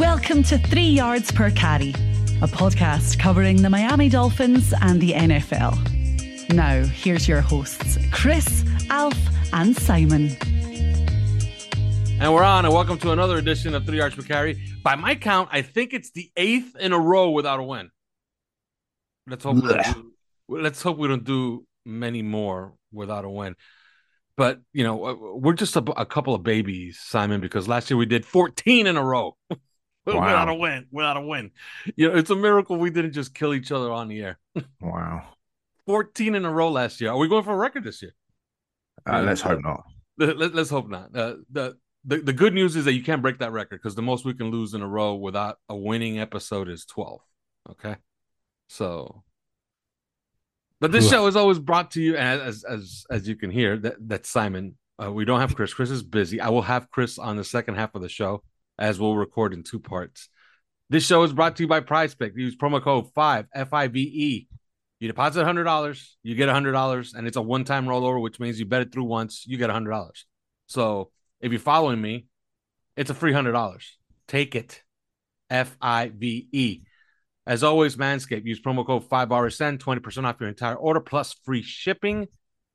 Welcome to Three Yards Per Carry, a podcast covering the Miami Dolphins and the NFL. Now, here's your hosts, Chris, Alf, and Simon. And we're on, and welcome to another edition of Three Yards Per Carry. By my count, I think it's the eighth in a row without a win. Let's hope. We don't do, let's hope we don't do many more without a win. But you know, uh, we're just a, a couple of babies, Simon, because last year we did 14 in a row. Wow. without a win, without a win. You know, it's a miracle we didn't just kill each other on the air. Wow. 14 in a row last year. Are we going for a record this year? Uh, let's hope not. Let, us hope not. Uh, the, the the good news is that you can't break that record because the most we can lose in a row without a winning episode is 12. Okay. So but this show is always brought to you as as as you can hear that that Simon. Uh, we don't have Chris. Chris is busy. I will have Chris on the second half of the show as we'll record in two parts. This show is brought to you by Prize Pick. Use promo code 5 F I V E. You deposit $100, you get $100, and it's a one time rollover, which means you bet it through once, you get $100. So if you're following me, it's a free $100. Take it. F I V E. As always, Manscaped, use promo code 5RSN, 20% off your entire order plus free shipping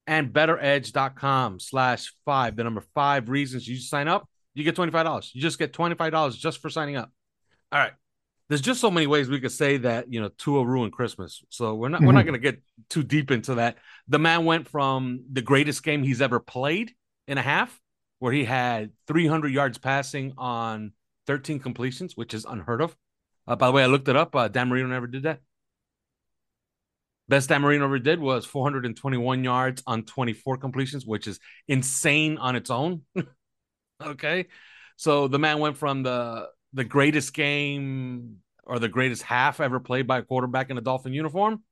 and betteredge.com slash five. The number five reasons you sign up you get $25. You just get $25 just for signing up. All right. There's just so many ways we could say that, you know, Tua ruined Christmas. So we're not mm-hmm. we're not mm-hmm. going to get too deep into that. The man went from the greatest game he's ever played in a half where he had 300 yards passing on 13 completions, which is unheard of. Uh, by the way, I looked it up. Uh, Dan Marino never did that. Best Dan Marino ever did was 421 yards on 24 completions, which is insane on its own. Okay. So the man went from the the greatest game or the greatest half ever played by a quarterback in a Dolphin uniform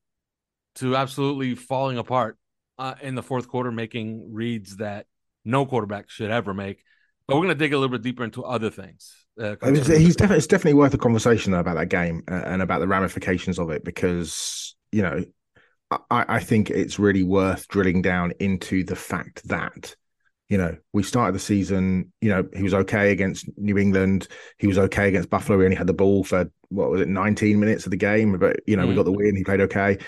to absolutely falling apart uh, in the fourth quarter, making reads that no quarterback should ever make. But we're going to dig a little bit deeper into other things. Uh, he's definitely it's definitely worth a conversation though, about that game uh, and about the ramifications of it because you know I, I think it's really worth drilling down into the fact that you know, we started the season, you know, he was okay against New England. He was okay against Buffalo. We only had the ball for what was it, 19 minutes of the game, but you know, mm. we got the win. He played okay.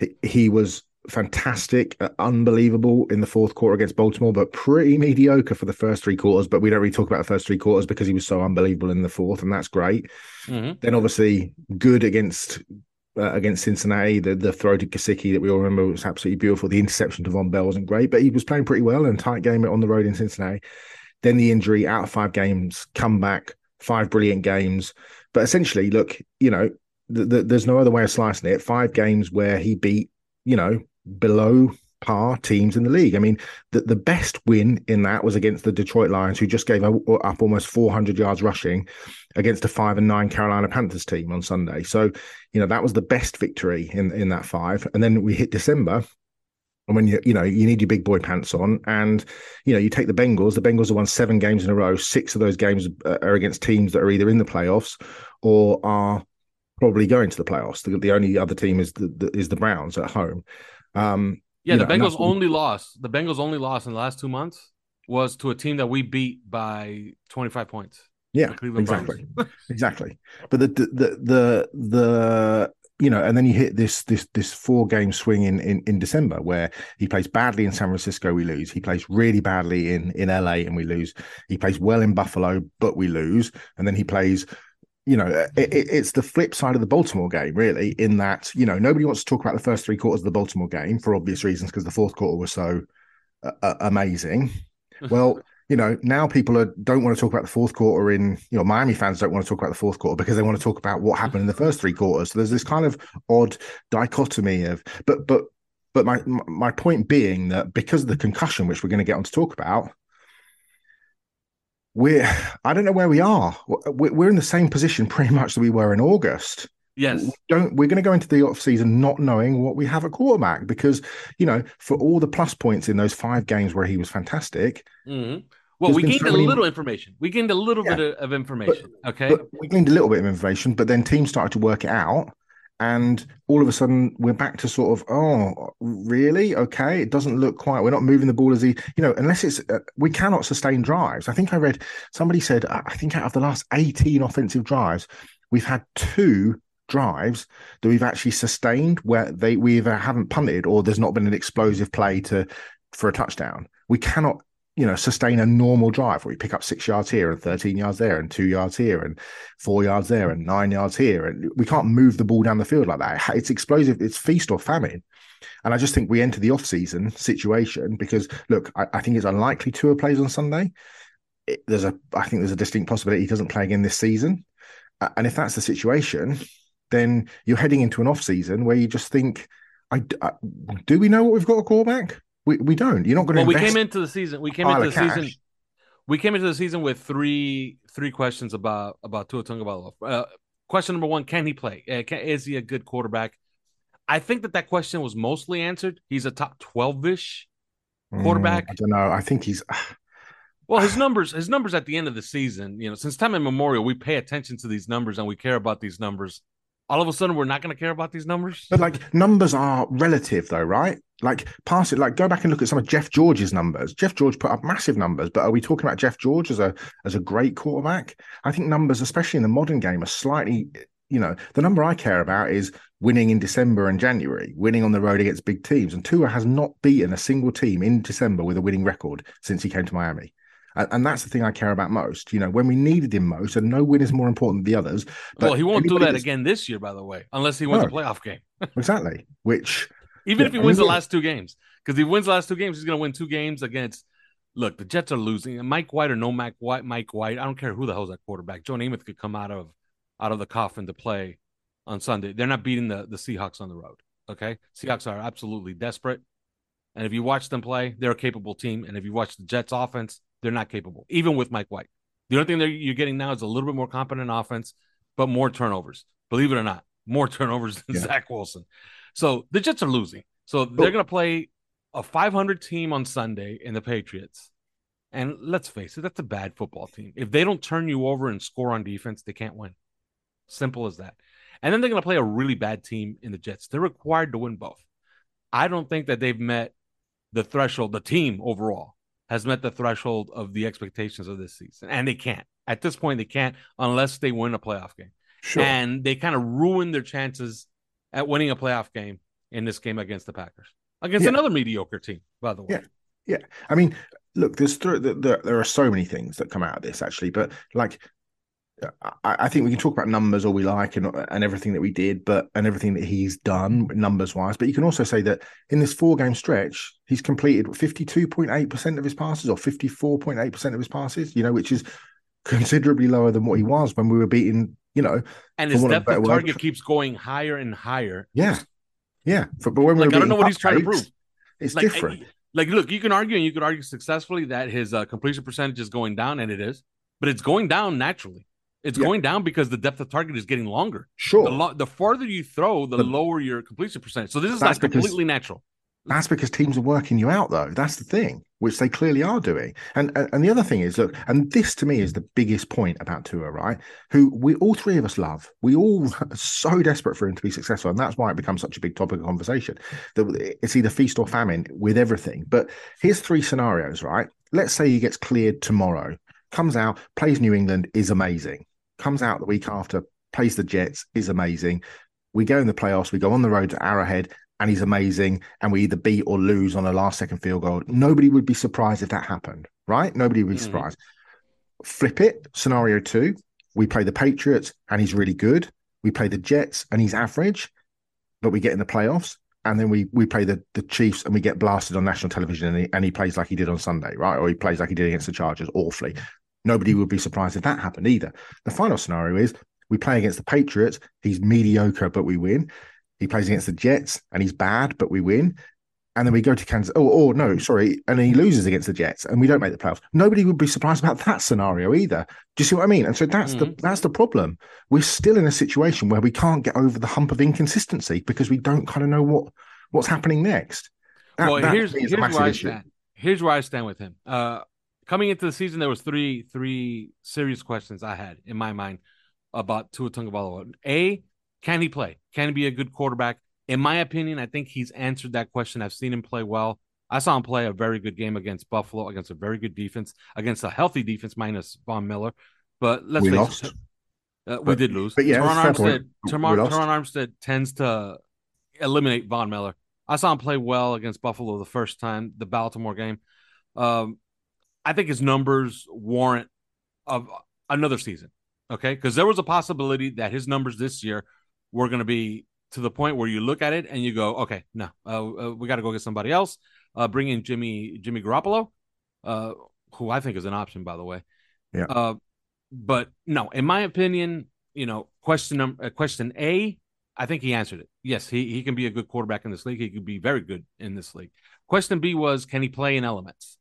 He, he was fantastic, uh, unbelievable in the fourth quarter against Baltimore, but pretty mediocre for the first three quarters. But we don't really talk about the first three quarters because he was so unbelievable in the fourth, and that's great. Mm-hmm. Then obviously good against uh, against Cincinnati. The the throw to Gesicki that we all remember was absolutely beautiful. The interception to Vonn Bell wasn't great, but he was playing pretty well and tight game on the road in Cincinnati. Then the injury, out of five games, come back, five brilliant games. But essentially, look, you know, the, the, there's no other way of slicing it. Five games where he beat, you know, below par teams in the league. I mean, the, the best win in that was against the Detroit Lions, who just gave up almost 400 yards rushing against a five and nine Carolina Panthers team on Sunday. So, you know, that was the best victory in in that five. And then we hit December, And when you you know you need your big boy pants on, and you know you take the Bengals. The Bengals have won seven games in a row. Six of those games are against teams that are either in the playoffs or are probably going to the playoffs. The, the only other team is the, the, is the Browns at home. Um, yeah, the know, Bengals only lost. The Bengals only lost in the last two months was to a team that we beat by twenty five points. Yeah, exactly, exactly. But the, the the the the you know, and then you hit this this this four game swing in, in in December where he plays badly in San Francisco, we lose. He plays really badly in in LA, and we lose. He plays well in Buffalo, but we lose. And then he plays. You know, it, it's the flip side of the Baltimore game, really. In that, you know, nobody wants to talk about the first three quarters of the Baltimore game for obvious reasons because the fourth quarter was so uh, uh amazing. Well, you know, now people are, don't want to talk about the fourth quarter in, you know, Miami fans don't want to talk about the fourth quarter because they want to talk about what happened in the first three quarters. So there's this kind of odd dichotomy of, but, but, but my, my point being that because of the concussion, which we're going to get on to talk about, we're, I don't know where we are. We're in the same position pretty much that we were in August. Yes. We don't we're going to go into the off season not knowing what we have at quarterback because you know for all the plus points in those five games where he was fantastic. Mm-hmm. Well, we gained so a little information. We gained a little yeah. bit of, information. But, okay. But we gained a little bit of information, but then teams started to work it out. And all of a sudden, we're back to sort of, oh, really? Okay. It doesn't look quite, we're not moving the ball as he, you know, unless it's, uh, we cannot sustain drives. I think I read somebody said, I think out of the last 18 offensive drives, we've had two drives that we've actually sustained where they we either haven't punted or there's not been an explosive play to for a touchdown. We cannot, you know, sustain a normal drive where we pick up six yards here and 13 yards there and two yards here and four yards there and nine yards here. And we can't move the ball down the field like that. It's explosive, it's feast or famine. And I just think we enter the off-season situation because look, I, I think it's unlikely Tua plays on Sunday. It, there's a I think there's a distinct possibility he doesn't play again this season. And if that's the situation, then you're heading into an off season where you just think, I, I uh, do we know what we've got a quarterback? We we don't. You're not going to. Well, we came into the season. We came into the cash. season. We came into the season with three three questions about about Tua Tagovailoa. Uh, question number one: Can he play? Uh, can, is he a good quarterback? I think that that question was mostly answered. He's a top twelve ish quarterback. Mm, I don't know. I think he's. Well, his numbers, his numbers at the end of the season, you know, since time immemorial, we pay attention to these numbers and we care about these numbers all of a sudden we're not going to care about these numbers. But like numbers are relative, though, right? Like pass it, like go back and look at some of Jeff George's numbers. Jeff George put up massive numbers, but are we talking about Jeff George as a as a great quarterback? I think numbers, especially in the modern game, are slightly. You know, the number I care about is winning in December and January, winning on the road against big teams. And Tua has not beaten a single team in December with a winning record since he came to Miami. And, and, that's the thing I care about most. You know, when we needed him most, and no win is more important than the others. well, he won't do that again this year, by the way, unless he wins no, a playoff game. exactly. Which even yeah, if he wins the last two games, because he wins the last two games, he's going to win two games against. Look, the Jets are losing. Mike White or no Mike White, Mike White. I don't care who the hell's that quarterback. Joe Namath could come out of out of the coffin to play on Sunday. They're not beating the the Seahawks on the road. Okay, Seahawks are absolutely desperate. And if you watch them play, they're a capable team. And if you watch the Jets offense, they're not capable, even with Mike White. The only thing that you're getting now is a little bit more competent offense, but more turnovers. Believe it or not, more turnovers than yeah. Zach Wilson. So the Jets are losing. So they're going to play a 500 team on Sunday in the Patriots. And let's face it, that's a bad football team. If they don't turn you over and score on defense, they can't win. Simple as that. And then they're going to play a really bad team in the Jets. They're required to win both. I don't think that they've met the threshold, the team overall has met the threshold of the expectations of this season, and they can't. At this point, they can't unless they win a playoff game. Sure. And they kind of ruin their chances at winning a playoff game in this game against the Packers, against yeah. another mediocre team, by the way. Yeah, yeah. I mean, look, there's th- there, there are so many things that come out of this actually, but like I, I, think we can talk about numbers all we like and and everything that we did, but and everything that he's done numbers wise. But you can also say that in this four game stretch, he's completed fifty two point eight percent of his passes or fifty four point eight percent of his passes. You know, which is considerably lower than what he was when we were beating. You know, and his depth of target word. keeps going higher and higher. Yeah, yeah. but when like, we I don't know what he's trying to prove. It's like, different. I, like, look, you can argue and you could argue successfully that his uh, completion percentage is going down, and it is, but it's going down naturally. It's yeah. going down because the depth of target is getting longer. Sure. The, lo- the farther you throw, the, the, lower your completion percentage. So this is like completely natural. That's because teams are working you out, though. That's the thing, which they clearly are doing. And and the other thing is, look, and this to me is the biggest point about Tua, right? Who we all three of us love. We all are so desperate for him to be successful, and that's why it becomes such a big topic of conversation. That it's either feast or famine with everything. But here's three scenarios, right? Let's say he gets cleared tomorrow, comes out, plays New England, is amazing. Comes out the week after, plays the Jets, is amazing. We go in the playoffs, we go on the road to Arrowhead, and he's amazing, and we either beat or lose on a last second field goal. Nobody would be surprised if that happened, right? Nobody would be mm-hmm. surprised. Flip it, scenario two, we play the Patriots and he's really good. We play the Jets and he's average, but we get in the playoffs. And then we we play the, the Chiefs and we get blasted on national television and he, and he plays like he did on Sunday, right? Or he plays like he did against the Chargers awfully. Nobody would be surprised if that happened either. The final scenario is we play against the Patriots. He's mediocre, but we win. He plays against the Jets and he's bad, but we win. And then we go to Kansas. Oh, oh no, sorry. And he loses against the Jets and we don't make the playoffs. Nobody would be surprised about that scenario either. Do you see what I mean? And so that's mm-hmm. the that's the problem. We're still in a situation where we can't get over the hump of inconsistency because we don't kind of know what what's happening next. That, well, that here's, here's where I issue. stand. Here's where I stand with him. Uh, coming into the season, there was three three serious questions I had in my mind about Tua Tagovailoa. A, can he play? Can he be a good quarterback? In my opinion, I think he's answered that question. I've seen him play well. I saw him play a very good game against Buffalo, against a very good defense, against a healthy defense minus Von Miller. But let's we face lost. it, uh, we did lose. But yeah, Terron Armstead, Terron, Terron Armstead tends to eliminate Von Miller. I saw him play well against Buffalo the first time, the Baltimore game. Um, I think his numbers warrant of another season. Okay, because there was a possibility that his numbers this year we're going to be to the point where you look at it and you go, okay, no, uh, uh, we got to go get somebody else. Uh, bring in Jimmy Jimmy Garoppolo, uh, who I think is an option, by the way. Yeah. Uh, but no, in my opinion, you know, question number question A, I think he answered it. Yes, he he can be a good quarterback in this league. He could be very good in this league. Question B was, can he play in elements?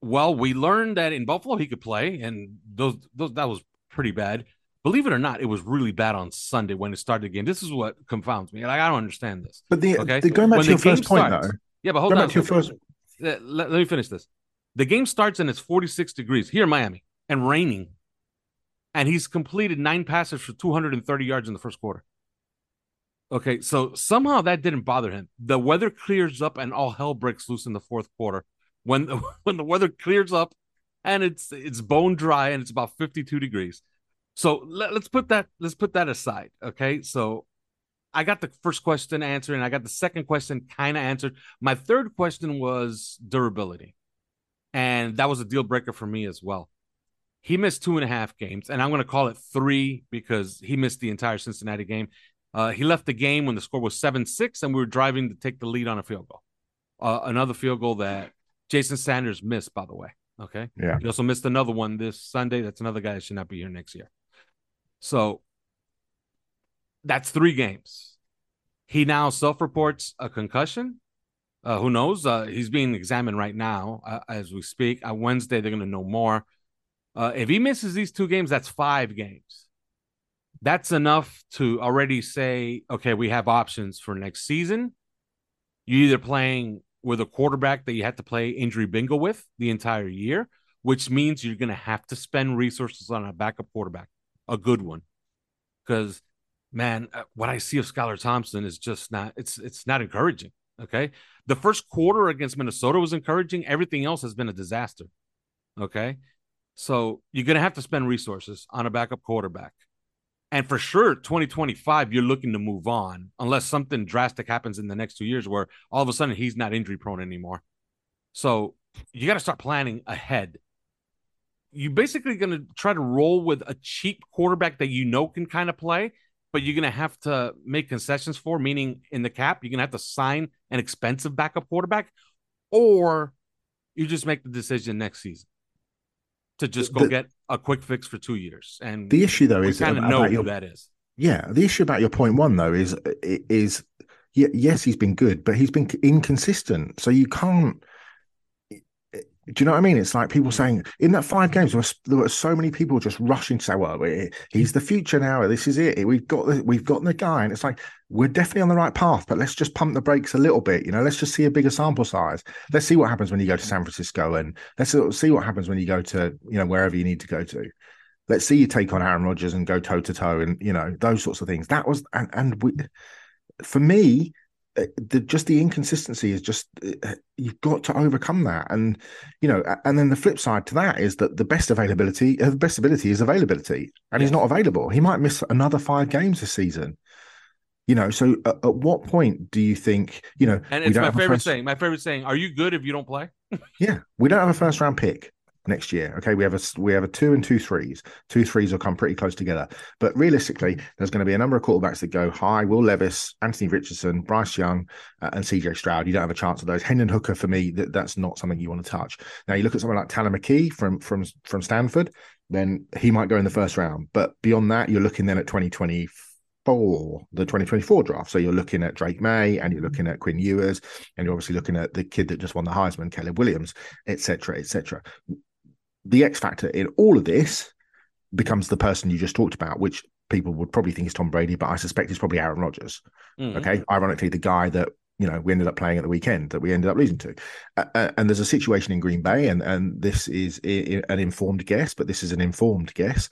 Well, we learned that in Buffalo he could play, and those those that was pretty bad believe it or not, it was really bad on Sunday when it started the game. This is what confounds me. Like I don't understand this. But the okay, the, going back when to your first point starts, though. Yeah, but hold on. To first... Let, let, let me finish this. The game starts and it's 46 degrees here in Miami and raining, and he's completed nine passes for 230 yards in the first quarter. Okay, so somehow that didn't bother him. The weather clears up and all hell breaks loose in the fourth quarter. When the, when the weather clears up and it's it's bone dry and it's about 52 degrees so let, us put that let's put that aside. Okay. So I got the first question answered, and I got the second question kind of answered. My third question was durability. And that was a deal breaker for me as well. He missed two and a half games, and I'm going to call it three because he missed the entire Cincinnati game. Uh, he left the game when the score was 7 6, and we were driving to take the lead on a field goal. Uh, another field goal that Jason Sanders missed, by the way. Okay. Yeah. He also missed another one this Sunday. That's another guy that should not be here next year. So that's three games. He now self reports a concussion. Uh, who knows? Uh, he's being examined right now uh, as we speak. On Wednesday, they're going to know more. Uh, if he misses these two games, that's five games. That's enough to already say, okay, we have options for next season. You're either playing with a quarterback that you have to play injury bingo with the entire year, which means you're going to have to spend resources on a backup quarterback a good one. Because man uh, what i see of skylar thompson is just not it's it's not encouraging okay? The first quarter against minnesota was encouraging. Everything else has been a disaster okay? So you're going to have to spend resources on a backup quarterback. And for sure 2025 you're looking to move on unless something drastic happens in the next two years where all of a sudden he's not injury prone anymore. So you got to start planning ahead you're basically going to try to roll with a cheap quarterback that you know can kind of play, but you're going to have to make concessions for, meaning in the cap, you're going to have to sign an expensive backup quarterback, or you just make the decision next season to just go the, get a quick fix for two years. And the issue, though, is kind of know who that is. Yeah, the issue about your point one though is is yes, he's been good, but he's been inconsistent. So you can't Do you know what I mean? It's like people hmm. saying in that five games there were, there were so many people just rushing to say, "Well, he's the future now. This is it. We've got the, we've got the guy." And it's like we're definitely on the right path, but let's just pump the brakes a little bit. You know, let's just see a bigger sample size. Let's see what happens when you go to San Francisco, and let's see what happens when you go to you know wherever you need to go to. Let's see you take on Aaron Rodgers and go toe to toe, and you know those sorts of things. That was and and we, for me, the just the inconsistency is just uh, you've got to overcome that. And you know and then the flip side to that is that the best availability uh, the best ability is availability and he's not available. He might miss another five games this season. You know so at, at what point do you think you know and it's my favorite first... saying my favorite saying are you good if you don't play? Yeah we don't have a first round pick next year. Okay, we have a we have a two and two threes. Two threes will come pretty close together. But realistically, there's going to be a number of quarterbacks that go high. Will Levis, Anthony Richardson, Bryce Young, uh, and CJ Stroud. You don't have a chance of those. Hendon Hooker for me, that, that's not something you want to touch. Now you look at someone like Tanner McKee from from from Stanford, then he might go in the first round. But beyond that, you're looking then at 2024 for the 2024 draft. So you're looking at Drake Maye and you're looking at Quinn Ewers and you're obviously looking at the kid that just won the Heisman, Caleb Williams, etc., etc the X factor in all of this becomes the person you just talked about, which people would probably think is Tom Brady, but I suspect it's probably Aaron Rodgers. Mm-hmm. Okay, ironically, the guy that you know we ended up playing at the weekend that we ended up losing to, uh, and there's a situation in Green Bay, and and this is an informed guess, but this is an informed guess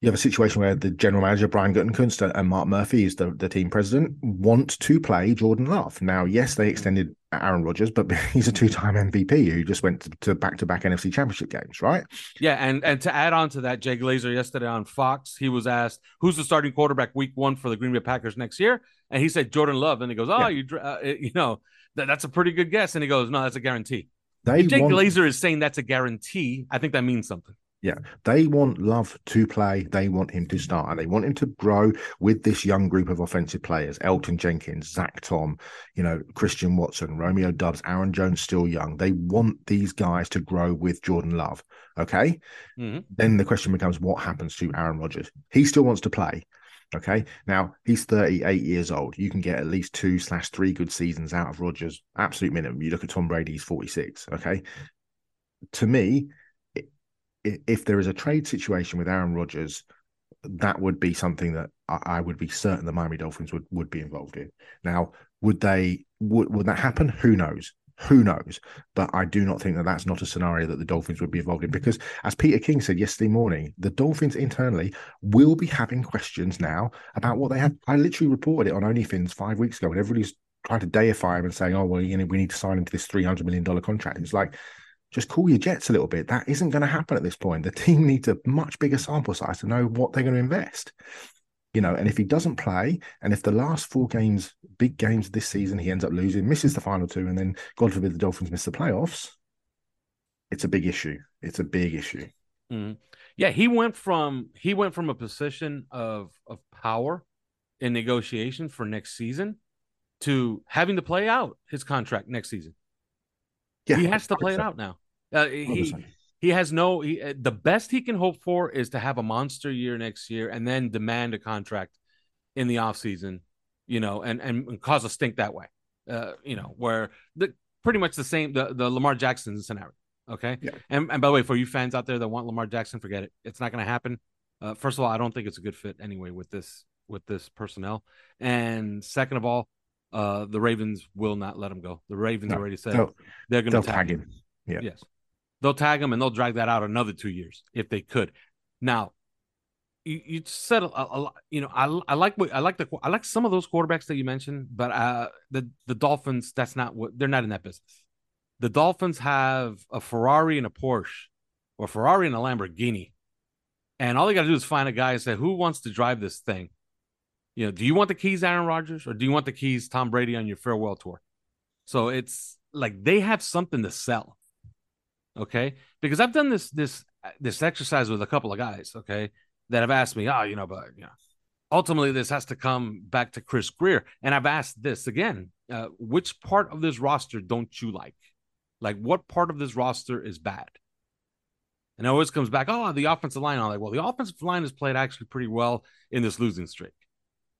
you have a situation where the general manager Brian Gutekunst and Mark Murphy is the, the team president want to play Jordan Love. Now, yes, they extended Aaron Rodgers, but he's a two-time MVP who just went to back-to-back NFC Championship games, right? Yeah, and and to add on to that, Jay Glazer yesterday on Fox, he was asked who's the starting quarterback Week One for the Green Bay Packers next year, and he said Jordan Love, and he goes, "Oh, yeah. you uh, you know that, that's a pretty good guess," and he goes, "No, that's a guarantee." They if Jay want... Glazer is saying that's a guarantee, I think that means something. Yeah, they want Love to play. They want him to start, and they want him to grow with this young group of offensive players: Elgton Jenkins, Zach Tom, you know, Christian Watson, Romeo Doubs, Aaron Jones, still young. They want these guys to grow with Jordan Love. Okay, mm-hmm. then the question becomes: What happens to Aaron Rodgers? He still wants to play. Okay, now he's 38 years old. You can get at least two slash three good seasons out of Rodgers, absolute minimum. You look at Tom Brady; he's 46. Okay, to me if there is a trade situation with Aaron Rodgers, that would be something that I, would be certain the Miami Dolphins would would be involved in. Now, would they would would that happen? Who knows? Who knows? But I do not think that that's not a scenario that the Dolphins would be involved in because, as Peter King said yesterday morning, the Dolphins internally will be having questions now about what they have. I literally reported it on OnlyFins five weeks ago, and everybody's trying to deify him and saying, "Oh well, you know, we need to sign into this three hundred million dollar contract." It's like just cool your jets a little bit. That isn't going to happen at this point. The team needs a much bigger sample size to know what they're going to invest. You know, and if he doesn't play, and if the last four games, big games this season, he ends up losing, misses the final two, and then God forbid the Dolphins miss the playoffs, it's a big issue. It's a big issue. Mm-hmm. Yeah, he went from he went from a position of of power in negotiation for next season to having to play out his contract next season. Yeah, he has to play it out now. Uh, he he has no. He, uh, the best he can hope for is to have a monster year next year and then demand a contract in the offseason, you know, and and cause a stink that way. Uh, you know, where the pretty much the same the the Lamar Jackson scenario. Okay, yeah. and and by the way, for you fans out there that want Lamar Jackson, forget it. It's not going to happen. Uh, first of all, I don't think it's a good fit anyway with this with this personnel, and second of all, uh, the Ravens will not let him go. The Ravens no, already said they're going to tag, tag him. him. Yeah. Yes. They'll tag him and they'll drag that out another two years if they could. Now, you, you said a, a, you know I, I like what I like the I like some of those quarterbacks that you mentioned, but uh, the the Dolphins that's not what they're not in that business. The Dolphins have a Ferrari and a Porsche, or Ferrari and a Lamborghini, and all they got to do is find a guy and say who wants to drive this thing, you know, do you want the keys, Aaron Rodgers, or do you want the keys, Tom Brady, on your farewell tour? So it's like they have something to sell. Okay, because I've done this this this exercise with a couple of guys. Okay, that have asked me, oh, you know, but you know, ultimately this has to come back to Chris Grier. and I've asked this again: uh, which part of this roster don't you like? Like, what part of this roster is bad? And it always comes back, oh, the offensive line. I'm like, well, the offensive line has played actually pretty well in this losing streak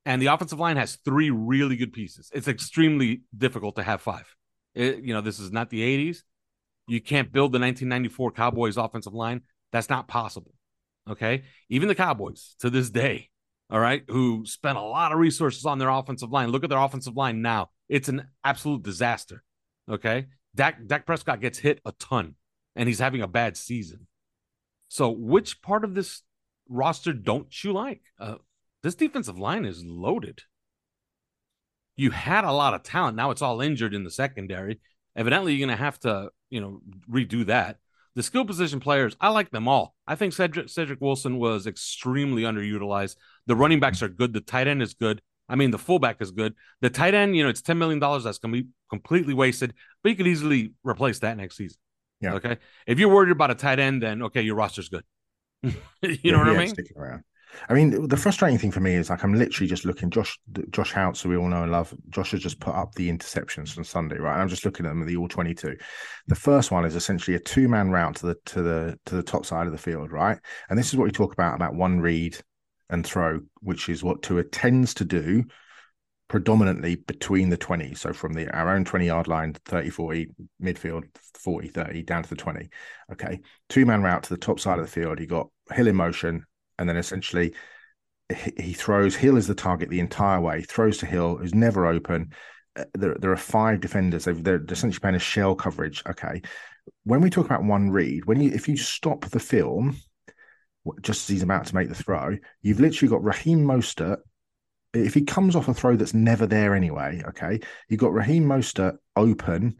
and the offensive line has three really good pieces. It's extremely difficult to have five. It, you know, this is not the 80s you can't build the 1994 Cowboys offensive line. That's not possible. Okay. Even the Cowboys to this day, all right, who spent a lot of resources on their offensive line. Look at their offensive line now. It's an absolute disaster. Okay. Dak, Dak Prescott gets hit a ton and he's having a bad season. So, which part of this roster don't you like? Uh, this defensive line is loaded. You had a lot of talent. Now it's all injured in the secondary. Evidently, you're going to have to, you know, redo that. The skill position players, I like them all. I think Cedric Cedric Wilson was extremely underutilized. The running backs are good. The tight end is good. I mean, the fullback is good. The tight end, you know, it's ten million dollars that's going to be completely wasted, but you could easily replace that next season. Yeah. Okay. If you're worried about a tight end, then okay, your roster's good. you yeah, know what I mean? Around. I mean, the frustrating thing for me is like I'm literally just looking. Josh, Josh Houtz, who we all know and love. Josh has just put up the interceptions from Sunday, right? And I'm just looking at them, at the all 22. The first one is essentially a two man route to the to the to the top side of the field, right? And this is what we talk about about one read and throw, which is what Tua tends to do predominantly between the 20 so from the our own 20 yard line 30 40 midfield 40 30 down to the 20 okay two man route to the top side of the field you got hill in motion and then essentially he throws hill is the target the entire way. Throws to hill who's never open. Uh, there, there are five defenders. They're essentially playing a shell coverage. Okay. When we talk about one read when you if you stop the film just as he's about to make the throw you've literally got Raheem Mostert. If he comes off a throw that's never there anyway, okay, you've got Raheem Mostert open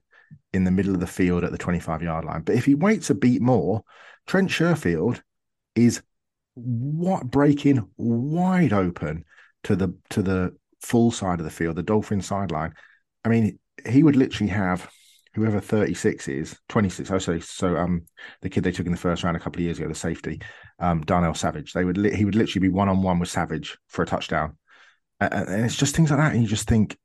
in the middle of the field at the 25 yard line. But if he waits a beat more, Trent Sherfield is what breaking wide open to the to the full side of the field, the Dolphin sideline. I mean, he would literally have whoever 36 is 26 oh sorry so um the kid they took in the first round a couple of years ago the safety um darnell savage they would li- he would literally be one-on-one with savage for a touchdown and it's just things like that. And you just think,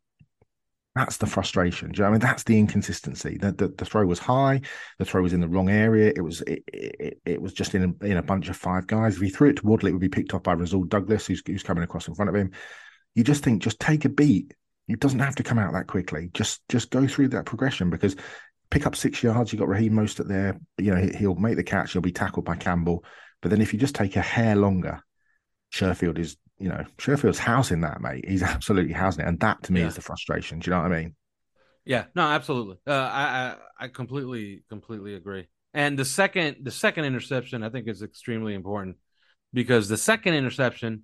that's the frustration. Do you know I mean? That's the inconsistency. The, the, the throw was high. The throw was in the wrong area. It was it, it, it, was just in a, in a bunch of five guys. If he threw it to Waddle, it would be picked off by Rasul Douglas, who's, who's coming across in front of him. You just think, just take a beat. It doesn't have to come out that quickly. Just just go through that progression because pick up six yards. You got Raheem Mostert there. You know he'll make the catch. He'll be tackled by Campbell. But then if you just take a hair longer, Sherfield is you know, Sherfield's housing that, mate. He's absolutely housing it, and that to me yeah. is the frustration. Do you know what I mean? Yeah, no, absolutely. Uh, I, I I completely completely agree. And the second the second interception, I think, is extremely important because the second interception,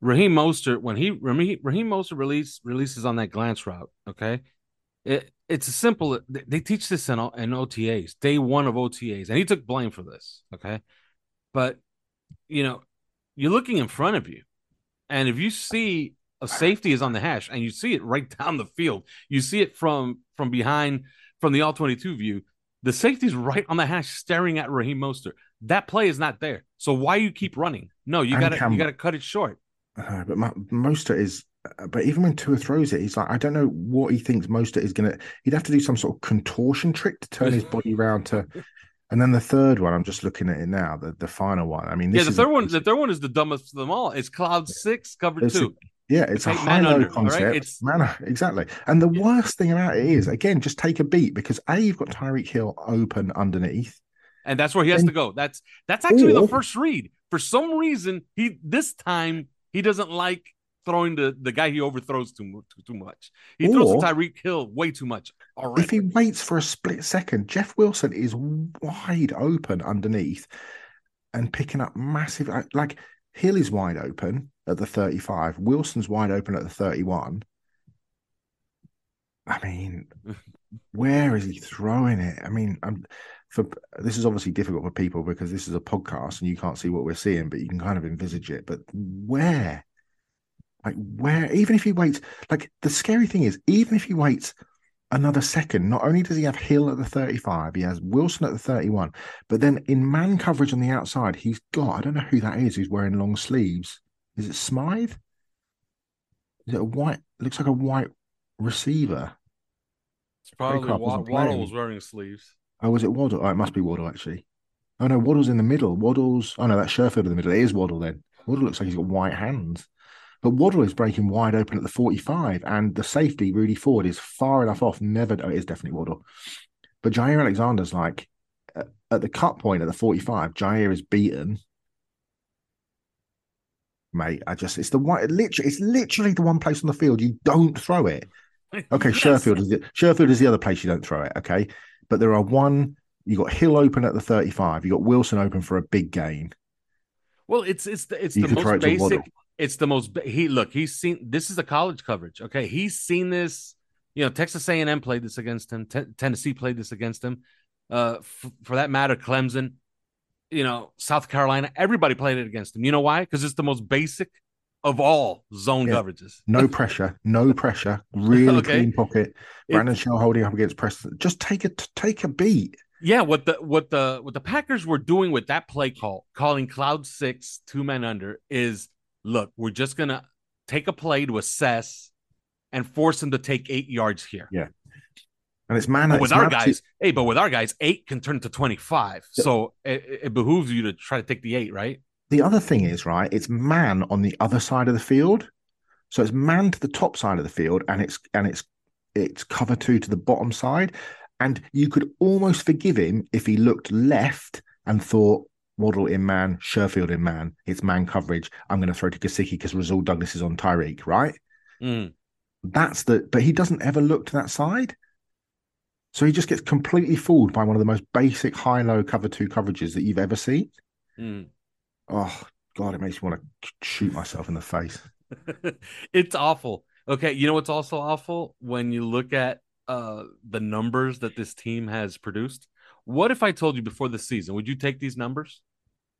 Raheem Mostert, when he Raheem, Raheem Mostert release releases on that glance route, okay, it it's a simple. They teach this in in OTAs, day one of OTAs, and he took blame for this, okay, but you know, you're looking in front of you and if you see a safety is on the hash and you see it right down the field, you see it from from behind from the all 22 view, the safety's right on the hash staring at Raheem Mostert. That play is not there. So why you keep running? No, you got to you got to cut it short. Uh, but my, Mostert is uh, but even when Tua throws it, he's like, I don't know what he thinks Mostert is gonna. He'd have to do some sort of contortion trick to turn his body around to and then the third one, I'm just looking at it now. The the final one. I mean, yeah, the third one. The third one is the dumbest of them all. It's Cloud Six cover two. A, yeah, it's, it's a high low concept. Right? It's man, exactly. And the worst thing about it is, again, just take a beat because a you've got Tyreek Hill open underneath, and that's where he has and, to go. That's that's actually or, the first read. For some reason, he this time he doesn't like throwing the the guy he overthrows too too, too much. He or, throws Tyreek Hill way too much already. If he waits for a split second, Jeff Wilson is wide open underneath and picking up massive uh, like Hill is wide open at the 35, Wilson's wide open at the 31. I mean, where is he throwing it? I mean, I'm for this is obviously difficult for people because this is a podcast and you can't see what we're seeing, but you can kind of envisage it. But where like where even if he waits, like the scary thing is, even if he waits another second, not only does he have Hill at the 35, he has Wilson at the 31, but then in man coverage on the outside, he's got I don't know who that is who's wearing long sleeves. Is it Smythe? Is it a white looks like a white receiver? It's probably Waddle, Waddle was wearing sleeves. Oh, was it Waddle? Oh, it must be Waddle actually. Oh no, Waddle's in the middle. Waddle's oh no, that's Sherfield in the middle. It is Waddle then. Waddle looks like he's got white hands. But Waddle is breaking wide open at the 45, and the safety, Rudy Ford, is far enough off. Never, oh, it is definitely Waddle. But Jaire Alexander's like, at the cut point at the 45, Jaire is beaten. Mate, I just it's the one literally it's literally the one place on the field you don't throw it. Okay, yes. Sherfield is the, Sherfield is the other place you don't throw it. Okay, but there are one. You got Hill open at the thirty-five. You got Wilson open for a big gain. Well, it's it's the it's you the most basic. It's the most he look. He's seen this is a college coverage. Okay, he's seen this. You know, Texas A&M played this against him. T- Tennessee played this against him. Uh, f- for that matter, Clemson. You know, South Carolina. Everybody played it against him. You know why? Because it's the most basic of all zone yeah. coverages. No pressure, no pressure. Really okay. clean pocket. Brandon Shell holding up against Preston. Just take a take a beat. Yeah, what the what the what the Packers were doing with that play call, calling cloud six two men under, is look, we're just gonna take a play to assess and force him to take eight yards here. Yeah. And it's man with our guys. To... Hey, but with our guys, eight can turn to 25. Yeah. So it, it behooves you to try to take the eight, right? The other thing is, right, it's man on the other side of the field. So it's man to the top side of the field and it's and it's it's cover two to the bottom side. And you could almost forgive him if he looked left and thought, Waddle in man, Sherfield in man. It's man coverage. I'm going to throw to Gesicki because Rasul Douglas is on Tyreek, right? Mm. That's the, but he doesn't ever look to that side. So he just gets completely fooled by one of the most basic high low cover two coverages that you've ever seen. Mm oh god, it makes me want to shoot myself in the face. it's awful. Okay, you know what's also awful when you look at uh the numbers that this team has produced. What if I told you before the season? Would you take these numbers?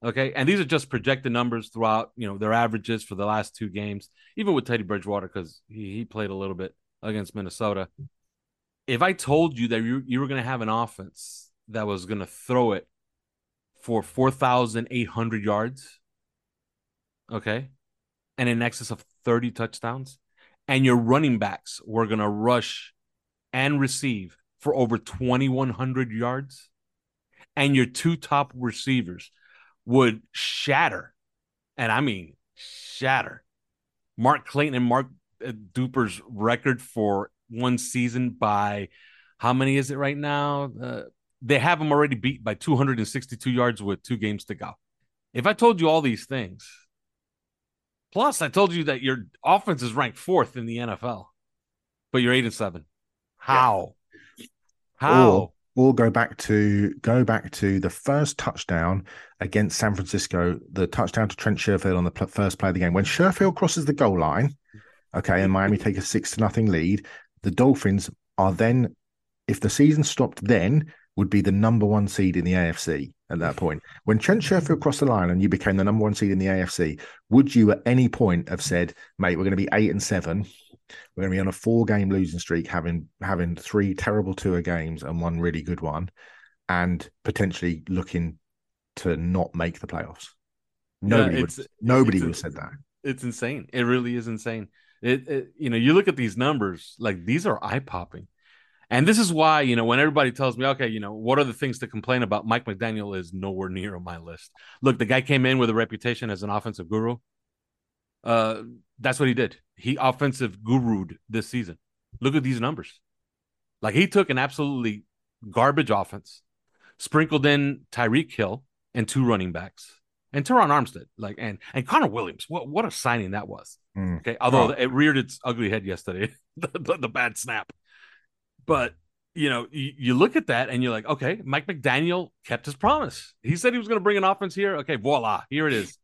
Okay, and these are just projected numbers throughout. You know their averages for the last two games, even with Teddy Bridgewater because he, he played a little bit against Minnesota. If I told you that you you were going to have an offense that was going to throw it for 4,800 yards. Okay. And in excess of 30 touchdowns. And your running backs were going to rush and receive for over 2,100 yards. And your two top receivers would shatter. And I mean, shatter Mark Clayton and Mark uh, Duper's record for one season by how many is it right now? Uh, they have him already beat by 262 yards with two games to go. If I told you all these things, plus I told you that your offense is ranked fourth in the NFL, but you're eight and seven. How? Yeah. How? Or, or go back to go back to the first touchdown against San Francisco, the touchdown to Trent Sherfield on the pl- first play of the game. When Sherfield crosses the goal line, okay, and Miami take a six to nothing lead, the Dolphins are then, if the season stopped then, would be the number one seed in the AFC at that point. When Trent Sherfield crossed the line and you became the number one seed in the AFC, would you at any point have said, mate, we're going to be eight and seven? We're going to be on a four game losing streak, having having three terrible tour games and one really good one, and potentially looking to not make the playoffs. Nobody yeah, would nobody would have said that. It's insane. It really is insane. It, it, you know, you look at these numbers, like these are eye popping. And this is why, you know, when everybody tells me, okay, you know, what are the things to complain about? Mike McDaniel is nowhere near on my list. Look, the guy came in with a reputation as an offensive guru. Uh, that's what he did. He offensive gurued this season. Look at these numbers. Like he took an absolutely garbage offense, sprinkled in Tyreek Hill and two running backs, and Terron Armstead, like and and Connor Williams. What what a signing that was. Mm. Okay, although oh. it reared its ugly head yesterday, the, the, the bad snap. But you know, you, you, look at that and you're like, okay, Mike McDaniel kept his promise. He said he was going to bring an offense here. Okay, voila, here it is.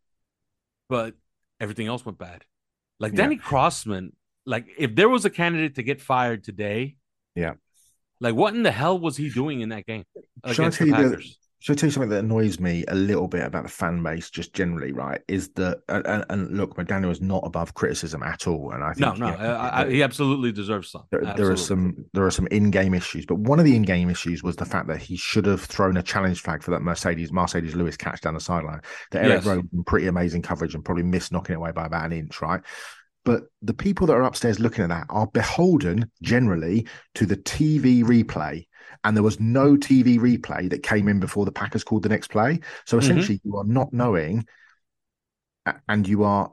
But everything else went bad. Like Danny yeah. Crossman, like if there was a candidate to get fired today, yeah, like what in the hell was he doing in that game against the Packers? Should I tell you something that annoys me a little bit about the fan base, just generally, right? Is that and, and look, McDaniel is not above criticism at all, and I think no, no, I, I, he absolutely deserves some. There, there, are some there are some in-game issues, but one of the in-game issues was the fact that he should have thrown a challenge flag for that Marcedes Marcedes Lewis catch down the sideline. That Eric yes. pretty amazing coverage and probably missed knocking it away by about an inch, right? But the people that are upstairs looking at that are beholden generally to the TV replay and there was no TV replay that came in before the Packers called the next play. So mm-hmm. essentially, mm-hmm. you are not knowing, and you are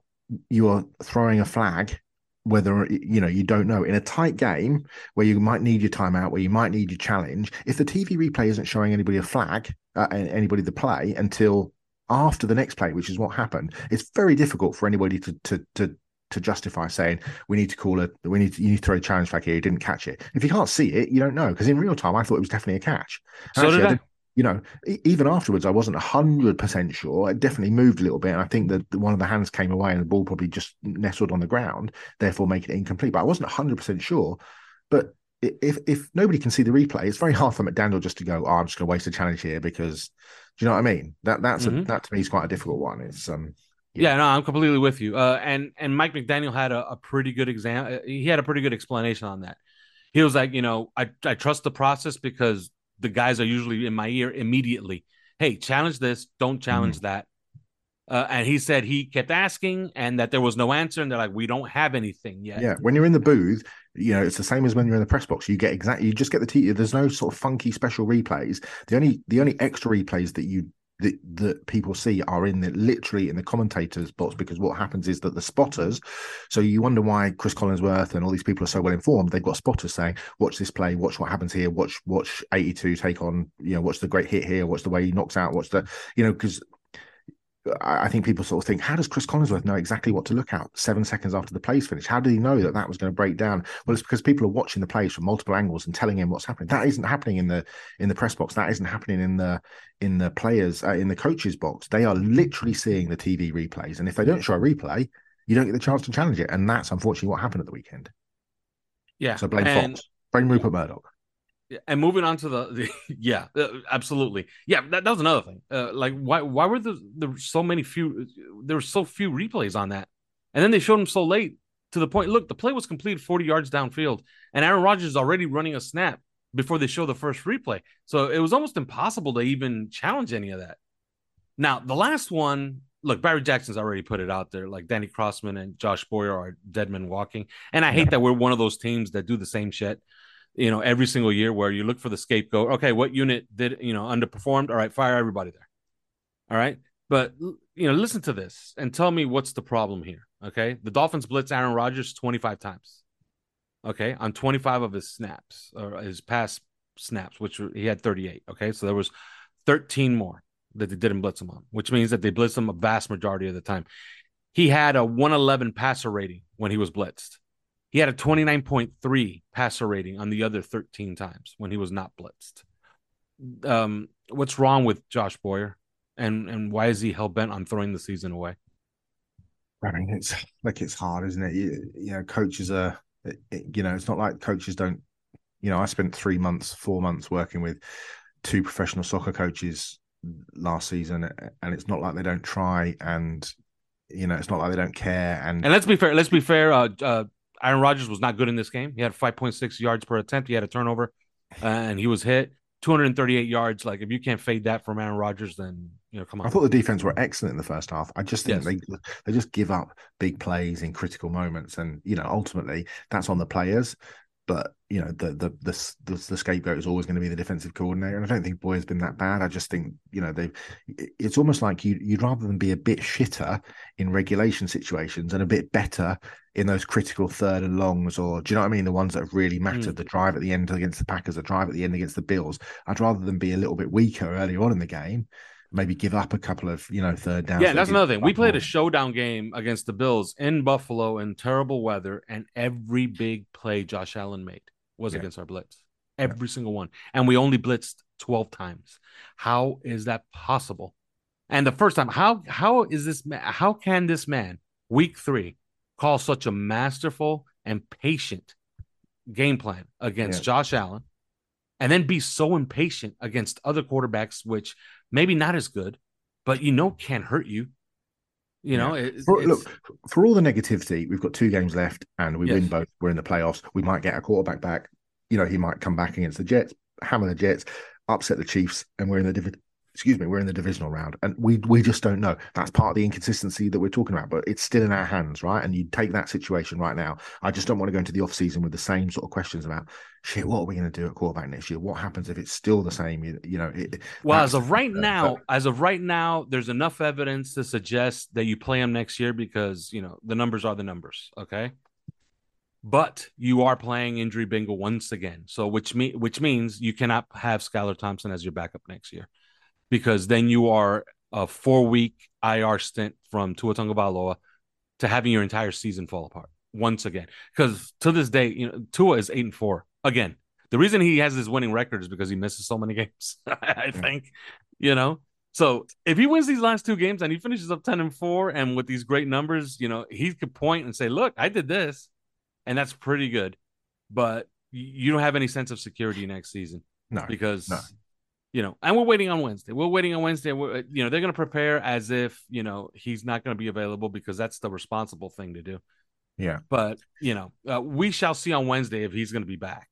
you are throwing a flag whether you know you don't know in a tight game where you might need your timeout where you might need your challenge if the tv replay isn't showing anybody a flag uh, anybody the play until after the next play which is what happened it's very difficult for anybody to to to to justify saying we need to call it we need to you need to throw a challenge flag here you didn't catch it if you can't see it you don't know because in real time i thought it was definitely a catch so Actually, did I you know, even afterwards, I wasn't hundred percent sure. It definitely moved a little bit, and I think that one of the hands came away, and the ball probably just nestled on the ground, therefore making it incomplete. But I wasn't hundred percent sure. But if if nobody can see the replay, it's very hard for McDaniel just to go, "Oh, I'm just going to waste a challenge here," because do you know what I mean? That that's mm-hmm. a, that to me is quite a difficult one. It's um. Yeah. yeah, no, I'm completely with you. Uh, and and Mike McDaniel had a, a pretty good exam. Uh, he had a pretty good explanation on that. He was like, you know, I I trust the process because the guys are usually in my ear immediately. Hey, challenge this, don't challenge mm-hmm. that. Uh, and he said he kept asking and that there was no answer, and they're like, "We don't have anything yet." Yeah, when you're in the booth, you know it's the same as when you're in the press box. You get exactly, you just get the t. There's no sort of funky special replays. The only the only extra replays that you that that people see are in the literally in the commentators box because what happens is that the spotters so you wonder why chris collinsworth and all these people are so well informed. They've got spotters saying watch this play watch what happens here watch watch 82 take on you know watch the great hit here watch the way he knocks out watch the you know because I think people sort of think, how does Chris Collinsworth know exactly what to look at seven seconds after the play's finished? How did he know that that was going to break down? Well, it's because people are watching the plays from multiple angles and telling him what's happening. That isn't happening in the in the press box. That isn't happening in the in the players uh, in the coaches box. They are literally seeing the TV replays, and if they don't show a replay, you don't get the chance to challenge it. And that's unfortunately what happened at the weekend. Yeah. So blame and... Fox, blame Rupert Murdoch and moving on to the, the yeah uh, absolutely. Yeah that, that was another thing. Uh, like why why were there, there were so many few there were so few replays on that. And then they showed them so late to the point look the play was completed 40 yards downfield and aaron rodgers is already running a snap before they show the first replay. So it was almost impossible to even challenge any of that. Now the last one look barry jackson's already put it out there like danny crossman and josh boyer are dead men walking. And i hate that we're one of those teams that do the same shit you know, every single year where you look for the scapegoat. Okay, what unit did, you know, underperformed? All right, fire everybody there. All right. But, you know, listen to this and tell me what's the problem here. Okay. The Dolphins blitz Aaron Rodgers 25 times. Okay. On 25 of his snaps or his past snaps, which he had 38. Okay. So there was 13 more that they didn't blitz him on, which means that they blitzed him a vast majority of the time. He had a 111 passer rating when he was blitzed. He had a 29.3 passer rating on the other 13 times when he was not blitzed. Um, what's wrong with Josh Boyer, and and why is he hell bent on throwing the season away? I mean, it's like it's hard, isn't it? You, you know, coaches are, you know, it's not like coaches don't. You know, I spent three months, four months working with two professional soccer coaches last season, and it's not like they don't try and you know, it's not like they don't care. And and let's be fair. Let's be fair. Uh, uh, Aaron Rodgers was not good in this game. He had 5.6 yards per attempt. He had a turnover, uh, and he was hit 238 yards. Like if you can't fade that from Aaron Rodgers, then you know, come on. I thought the defense were excellent in the first half. I just think yes. they they just give up big plays in critical moments, and you know, ultimately that's on the players. But you know, the the the the, the scapegoat is always going to be the defensive coordinator, and I don't think Boyer's been that bad. I just think you know they. It's almost like you you'd rather than be a bit shitter in regulation situations and a bit better in those critical third and longs, or do you know what I mean? The ones that have really mattered, mm. the drive at the end against the Packers, the drive at the end against the Bills. I'd rather than be a little bit weaker earlier on in the game, maybe give up a couple of, you know, third down. Yeah, that's another thing. We played a showdown game against the Bills in Buffalo in terrible weather, and every big play Josh Allen made was yeah. against our blitz. Every yeah. single one. And we only blitzed 12 times. How is that possible? And the first time, how how is this how can this man week three call such a masterful and patient game plan against yeah. Josh Allen and then be so impatient against other quarterbacks, which maybe not as good, but you know can't hurt you. You know, it, for, look for all the negativity, we've got two games left, and we yes. win both. We're in the playoffs. We might get a quarterback back. You know, he might come back against the Jets, hammer the Jets, upset the Chiefs, and we're in the div- excuse me, we're in the divisional round, and we we just don't know. That's part of the inconsistency that we're talking about, but it's still in our hands, right? And you take that situation right now. I just don't want to go into the off season with the same sort of questions about shit. What are we going to do at quarterback next year? What happens if it's still the same? You, you know. It, well, as of right uh, now, but, as of right now, there's enough evidence to suggest that you play him next year because you know the numbers are the numbers. Okay. but you are playing injury bingo once again. So which me which means you cannot have Skylar Thompson as your backup next year, because then you are a four week IR stint from Tua Tagovailoa to having your entire season fall apart once again. Because to this day, you know, Tua is eight and four again. The reason he has this winning record is because he misses so many games. I think, you know. So if he wins these last two games and he finishes up ten and four, and with these great numbers, you know, he could point and say, "Look, I did this," and that's pretty good. But you don't have any sense of security next season, no, because no. You know, and we're waiting on Wednesday. We're waiting on Wednesday. We're, you know, they're going to prepare as if you know he's not going to be available because that's the responsible thing to do. Yeah, but you know, uh, we shall see on Wednesday if he's going to be back.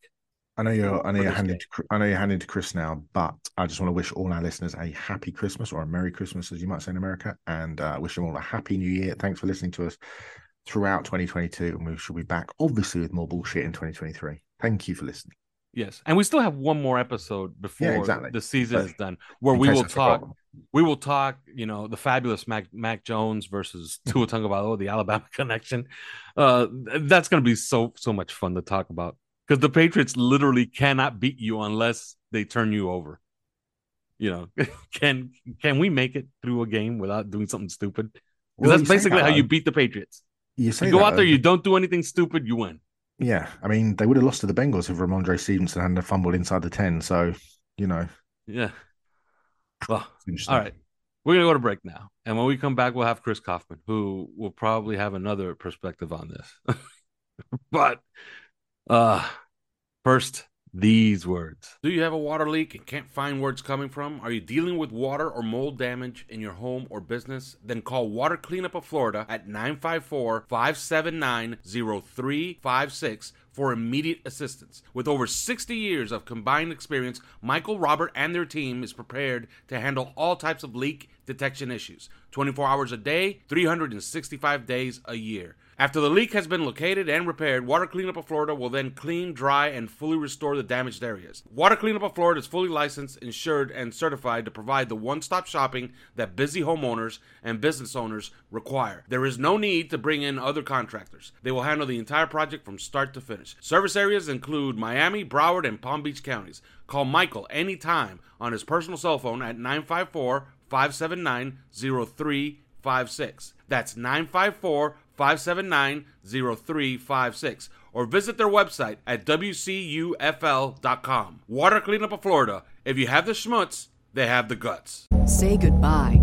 I know you're. I know you're handing. To, I know you're handing to Chris now, but I just want to wish all our listeners a happy Christmas or a Merry Christmas, as you might say in America, and uh, wish them all a happy New Year. Thanks for listening to us throughout 2022, and we shall be back, obviously, with more bullshit in 2023. Thank you for listening. Yes, and we still have one more episode before Yeah, exactly. the season is done, where we will talk. We will talk. You know, the fabulous Mac Mac Jones versus Tua Tagovailoa, the Alabama connection. Uh, that's going to be so so much fun to talk about because the Patriots literally cannot beat you unless they turn you over. You know, can can we make it through a game without doing something stupid? Because Well, that's basically that, how you beat the Patriots. You You go that, out there, you don't do anything stupid, you win. Yeah, I mean, they would have lost to the Bengals if Rhamondre Stevenson hadn't fumbled inside the ten. So, you know, Yeah. Well. All right. We're going to go to break now. And when we come back, we'll have Chris Kaufman, who will probably have another perspective on this. but uh first, these words. Do you have a water leak and can't find where it's coming from? Are you dealing with water or mold damage in your home or business? Then call Water Cleanup of Florida at 954 579 0356 for immediate assistance. With over 60 years of combined experience, Michael, Robert, and their team is prepared to handle all types of leak detection issues 24 hours a day, 365 days a year. After the leak has been located and repaired, Water Cleanup of Florida will then clean, dry, and fully restore the damaged areas. Water Cleanup of Florida is fully licensed, insured, and certified to provide the one stop shopping that busy homeowners and business owners require. There is no need to bring in other contractors. They will handle the entire project from start to finish. Service areas include Miami, Broward, and Palm Beach counties. Call Michael anytime on his personal cell phone at 954 579 0356. That's 954 579 0356. Or visit their website at WCUFL.com. Water Cleanup of Florida. If you have the schmutz, they have the guts. Say goodbye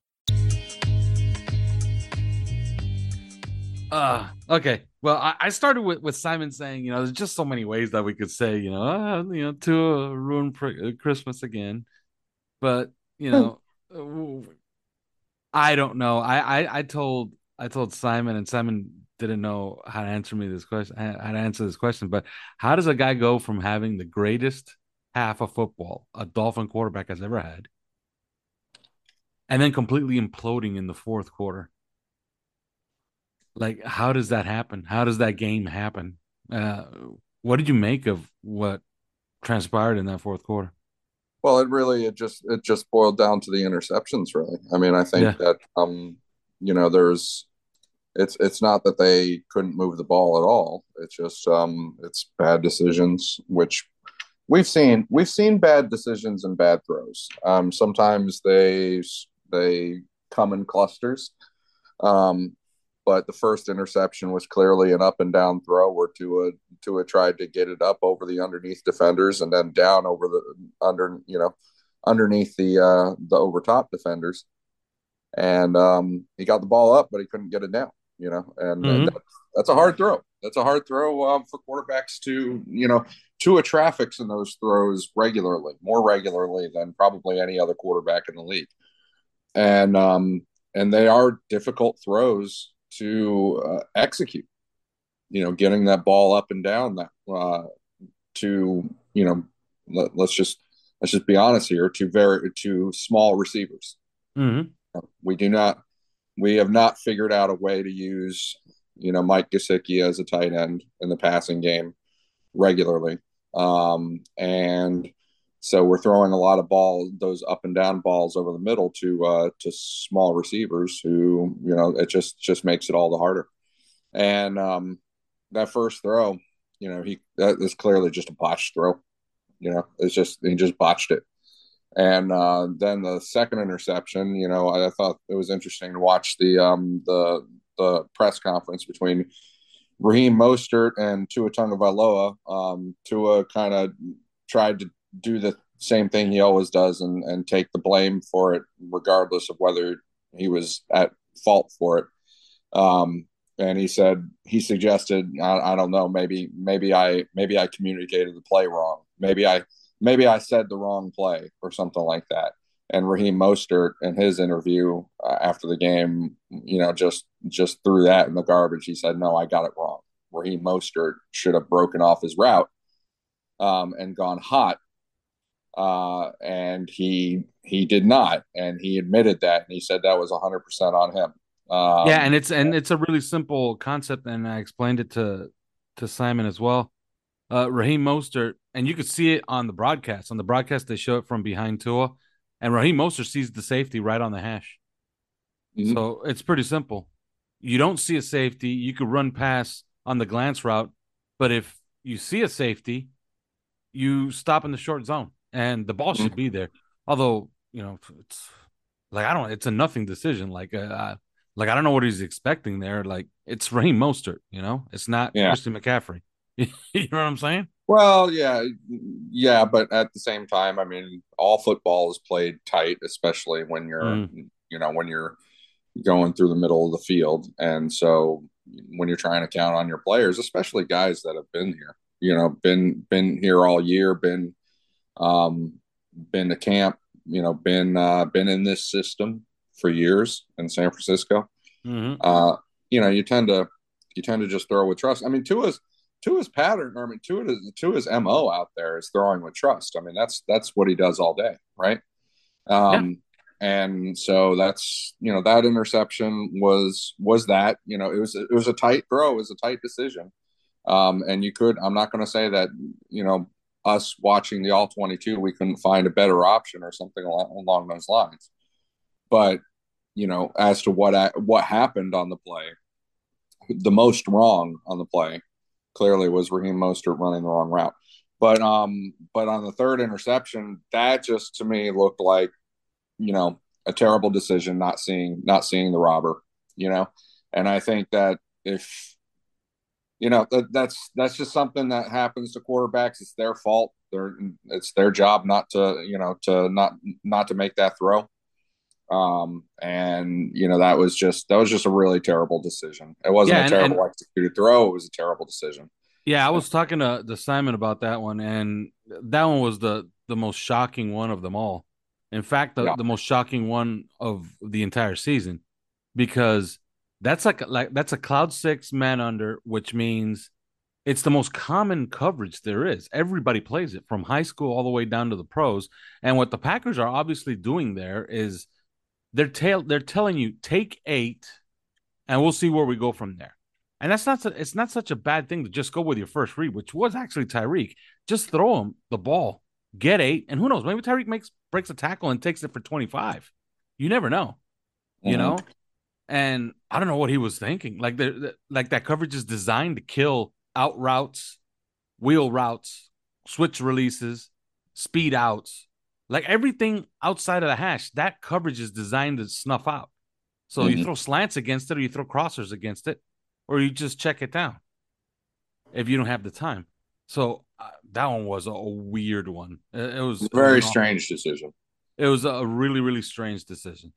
Uh okay. Well, I, I started with, with Simon saying, you know, there's just so many ways that we could say, you know, uh, you know, to ruin pr- uh, Christmas again, but you know, uh, I don't know. I, I I told I told Simon, and Simon didn't know how to answer me this question, how to answer this question. But how does a guy go from having the greatest half of football a Dolphin quarterback has ever had, and then completely imploding in the fourth quarter? Like how does that happen how does that game happen uh What did you make of what transpired in that fourth quarter? Well, it really it just it just boiled down to the interceptions. Really, I mean, I think Yeah. that um, you know, there's it's it's not that they couldn't move the ball at all. It's just um, it's bad decisions, which we've seen we've seen bad decisions and bad throws. Um, sometimes they they come in clusters. Um, but the first interception was clearly an up and down throw where Tua Tua tried to get it up over the underneath defenders and then down over the under you know underneath the uh the over top defenders. And um he got the ball up but he couldn't get it down you know and, and Mhm. that, that's a hard throw. That's a hard throw um, for quarterbacks to you know Tua traffics in those throws regularly more regularly than probably any other quarterback in the league. And um and they are difficult throws to uh, execute you know getting that ball up and down that uh to you know let, let's just let's just be honest here to very to small receivers Mm-hmm. we do not we have not figured out a way to use you know Mike Gesicki as a tight end in the passing game regularly um and so we're throwing a lot of balls those up and down balls over the middle to uh to small receivers who you know it just just makes it all the harder. And um that first throw you know he that is clearly just a botched throw. You know it's just he just botched it. And uh, then the second interception, you know, I, I thought it was interesting to watch the um, the the press conference between Raheem Mostert and Tua Tagovailoa. Um, Tua kind of tried to do the same thing he always does and and take the blame for it, regardless of whether he was at fault for it. Um, and he said he suggested, I, I don't know, maybe maybe I maybe I communicated the play wrong. Maybe I maybe I said the wrong play or something like that. And Raheem Mostert in his interview uh, after the game, you know, just just threw that in the garbage. He said, "No, I got it wrong. Raheem Mostert should have broken off his route um, and gone hot, uh, and he he did not, and he admitted that, and he said that was 100 percent on him. Um, yeah, and it's and it's a really simple concept, and I explained it to to Simon as well. Uh, Raheem Mostert, and you could see it on the broadcast. On the broadcast, they show it from behind Tua, and Raheem Mostert sees the safety right on the hash. Mhm. So it's pretty simple. You don't see a safety, you could run past on the glance route, but if you see a safety, you stop in the short zone, and the ball should be there. Although you know, it's like I don't, it's a nothing decision. Like, uh, like I don't know what he's expecting there. Like it's Raheem Mostert, you know, it's not Yeah. Christian McCaffrey. you know what I'm saying? Well, yeah, yeah, but at the same time, I mean, all football is played tight, especially when you're, Mm. you know, when you're going through the middle of the field, and so when you're trying to count on your players, especially guys that have been here, you know, been been here all year, been, um, been to camp, you know, been uh, been in this system for years in San Francisco Mm-hmm. uh, you know, you tend to you tend to just throw with trust. I mean, Tua's Tua's pattern, or I mean, Tua's Tua's mo out there is throwing with trust. I mean, that's that's what he does all day, right? Um, and so that's you know that interception was was that you know it was it was a tight throw, it was a tight decision, um, and you could I'm not going to say that you know us watching the all 22 we couldn't find a better option or something along, those lines, but you know, as to what what happened on the play. The most wrong on the play clearly was Raheem Mostert running the wrong route. But um, but on the third interception, that just to me looked like, you know, a terrible decision not seeing not seeing the robber, you know. And I think that if you know that, that's that's just something that happens to quarterbacks. It's their fault. They're it's their job not to you know to not not to make that throw um and you know that was just that was just a really terrible decision it wasn't Yeah, a and- terrible executed throw it was a terrible decision Yeah, I was talking to, to Simon about that one, and that one was the the most shocking one of them all. In fact, the, Yeah. the most shocking one of the entire season, because that's like like that's a cloud six man under, which means it's the most common coverage there is. Everybody plays it from high school all the way down to the pros. And what the Packers are obviously doing there is they're tail they're telling you take eight, and we'll see where we go from there. And that's not it's not such a bad thing to just go with your first read, which was actually Tyreek. Just throw him the ball, get eight, and who knows? Maybe Tyreek makes breaks a tackle and takes it for twenty five. You never know, you mm-hmm. know. And I don't know what he was thinking. Like the like that coverage is designed to kill out routes, wheel routes, switch releases, speed outs, like everything outside of the hash. That coverage is designed to snuff out. So mm-hmm. you throw slants against it, or you throw crossers against it, or you just check it down if you don't have the time. So uh, that one was a, weird one. It, it was very it was strange decision. It was a really really strange decision.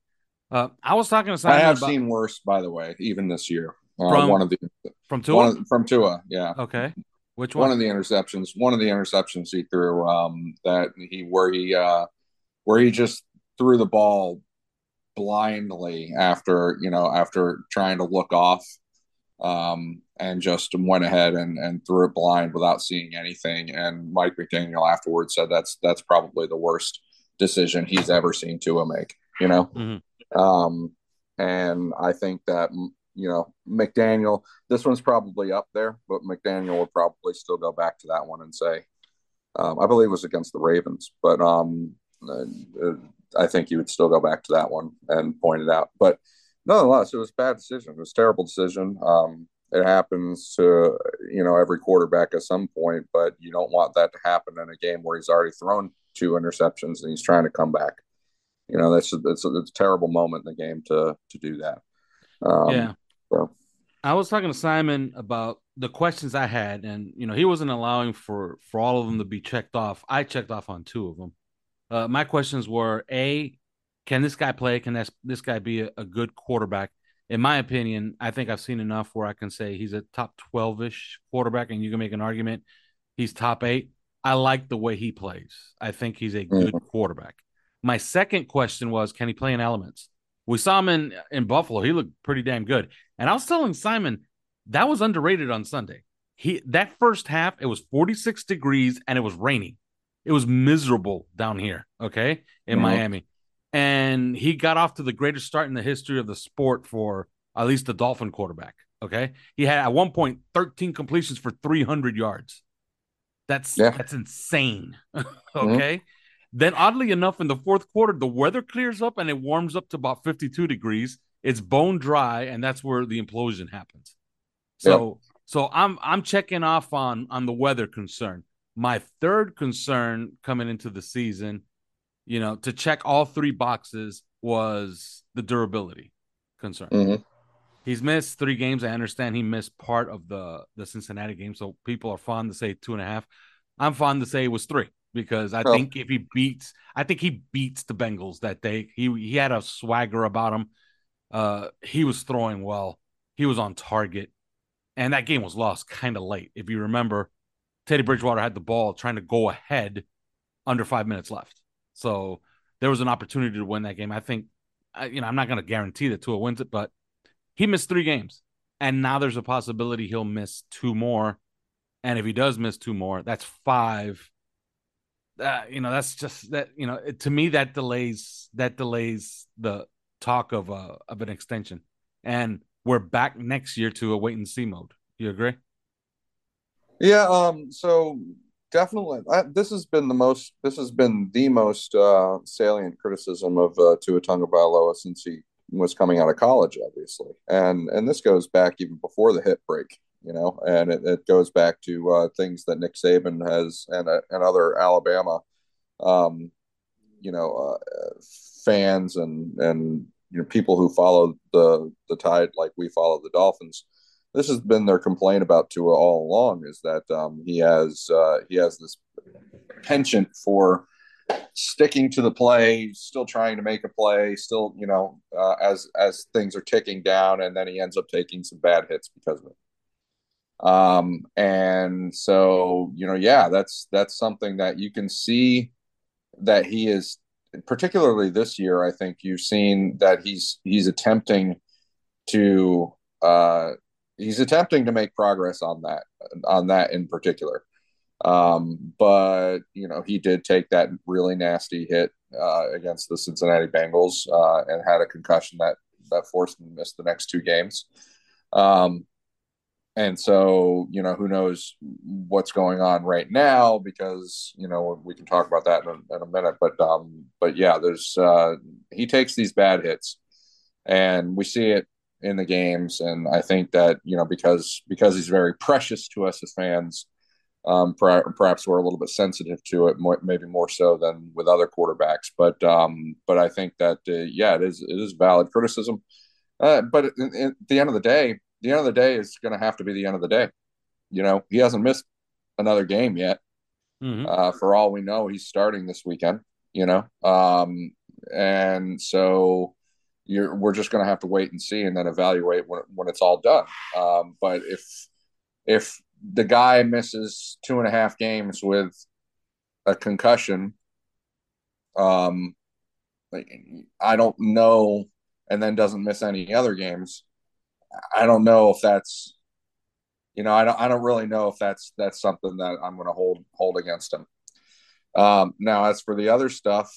Uh, I was talking to Simon. I have about, seen worse, by the way, even this year. Uh, from one of the from Tua of, from Tua, yeah. Okay, which one? One of the interceptions. One of the interceptions he threw. Um, that he where he uh, where he just threw the ball blindly after you know after trying to look off um, and just went ahead and, and threw it blind without seeing anything. And Mike McDaniel afterwards said that's that's probably the worst decision he's ever seen Tua make. You know, mm-hmm. Um, and I think that you know McDaniel. This one's probably up there, but McDaniel will probably still go back to that one and say, um, I believe it was against the Ravens, but um, uh, I think he would still go back to that one and point it out. But nonetheless, it was a bad decision. It was a terrible decision. Um, it happens to you know every quarterback at some point, but you don't want that to happen in a game where he's already thrown two interceptions and he's trying to come back. You know that's it's a, it's a terrible moment in the game to to do that. Um, yeah. So. I was talking to Simon about the questions I had, and you know he wasn't allowing for for all of them to be checked off. I checked off on two of them. Uh, my questions were: A, can this guy play? Can this this guy be a, a, good quarterback? In my opinion, I think I've seen enough where I can say he's a top twelve ish quarterback, and you can make an argument he's top eight. I like the way he plays. I think he's a good mm-hmm. quarterback. My second question was, can he play in elements? We saw him in in Buffalo. He looked pretty damn good. And I was telling Simon that was underrated on Sunday. He that first half it was 46 degrees and it was raining. It was miserable down here, okay, in mm-hmm. Miami and he got off to the greatest start in the history of the sport for at least the Dolphin quarterback. Okay, he had at one point 13 completions for 300 yards. That's yeah. that's insane. Mm-hmm. okay. Mm-hmm. Then, oddly enough, in the fourth quarter, the weather clears up and it warms up to about 52 degrees. It's bone dry, and that's where the implosion happens. So, yep. so I'm I'm checking off on on the weather concern. My third concern coming into the season you know, to check all three boxes was the durability concern. Mm-hmm. He's missed three games. I understand he missed part of the the Cincinnati game, so people are fond to say two and a half. I'm fond to say it was three because I oh. think if he beats, I think he beats the Bengals that day. He he had a swagger about him. Uh, he was throwing well. He was on target, and that game was lost kind of late. If you remember, Teddy Bridgewater had the ball trying to go ahead under five minutes left. So there was an opportunity to win that game. I think, you know, I'm not going to guarantee that Tua wins it, but he missed three games, and now there's a possibility he'll miss two more. And if he does miss two more, that's five. Uh, you know, that's just that. You know, to me, that delays that delays the talk of uh of an extension, and we're back next year to a wait and see mode. You agree? Yeah. Um. So definitely. I, this has been the most. This has been the most uh, salient criticism of uh, Tua Tagovailoa since he was coming out of college, obviously, and and this goes back even before the hip break, you know, and it, it goes back to uh, things that Nick Saban has and uh, and other Alabama, um, you know, uh, fans and and you know people who follow the the Tide like we follow the Dolphins this has been their complaint about Tua all along is that um, he has uh, he has this penchant for sticking to the play, still trying to make a play, still you know uh, as as things are ticking down, and then he ends up taking some bad hits because of it. Um, and so you know, yeah, that's that's something that you can see that he is particularly this year. I think you've seen that he's he's attempting to uh, he's attempting to make progress on that on that in particular. Um, but you know, he did take that really nasty hit uh, against the Cincinnati Bengals uh, and had a concussion that that forced him to miss the next two games. Um, and so you know who knows what's going on right now because you know we can talk about that in a, in a minute. But um but yeah there's uh he takes these bad hits and we see it in the games. And i think that you know because because he's very precious to us as fans um perhaps we're a little bit sensitive to it more, maybe more so than with other quarterbacks. But um but i think that uh, yeah it is it is valid criticism. Uh, but at, at the end of the day the end of the day is going to have to be the end of the day. You know, he hasn't missed another game yet. Mm-hmm. Uh, for all we know, he's starting this weekend. You know, um, and so you're we're just going to have to wait and see, and then evaluate when when it's all done. Um, but if if the guy misses two and a half games with a concussion, um, I don't know, and then doesn't miss any other games I don't know if that's you know I don't I don't really know if that's that's something that I'm going to hold hold against him. Um, now, as for the other stuff,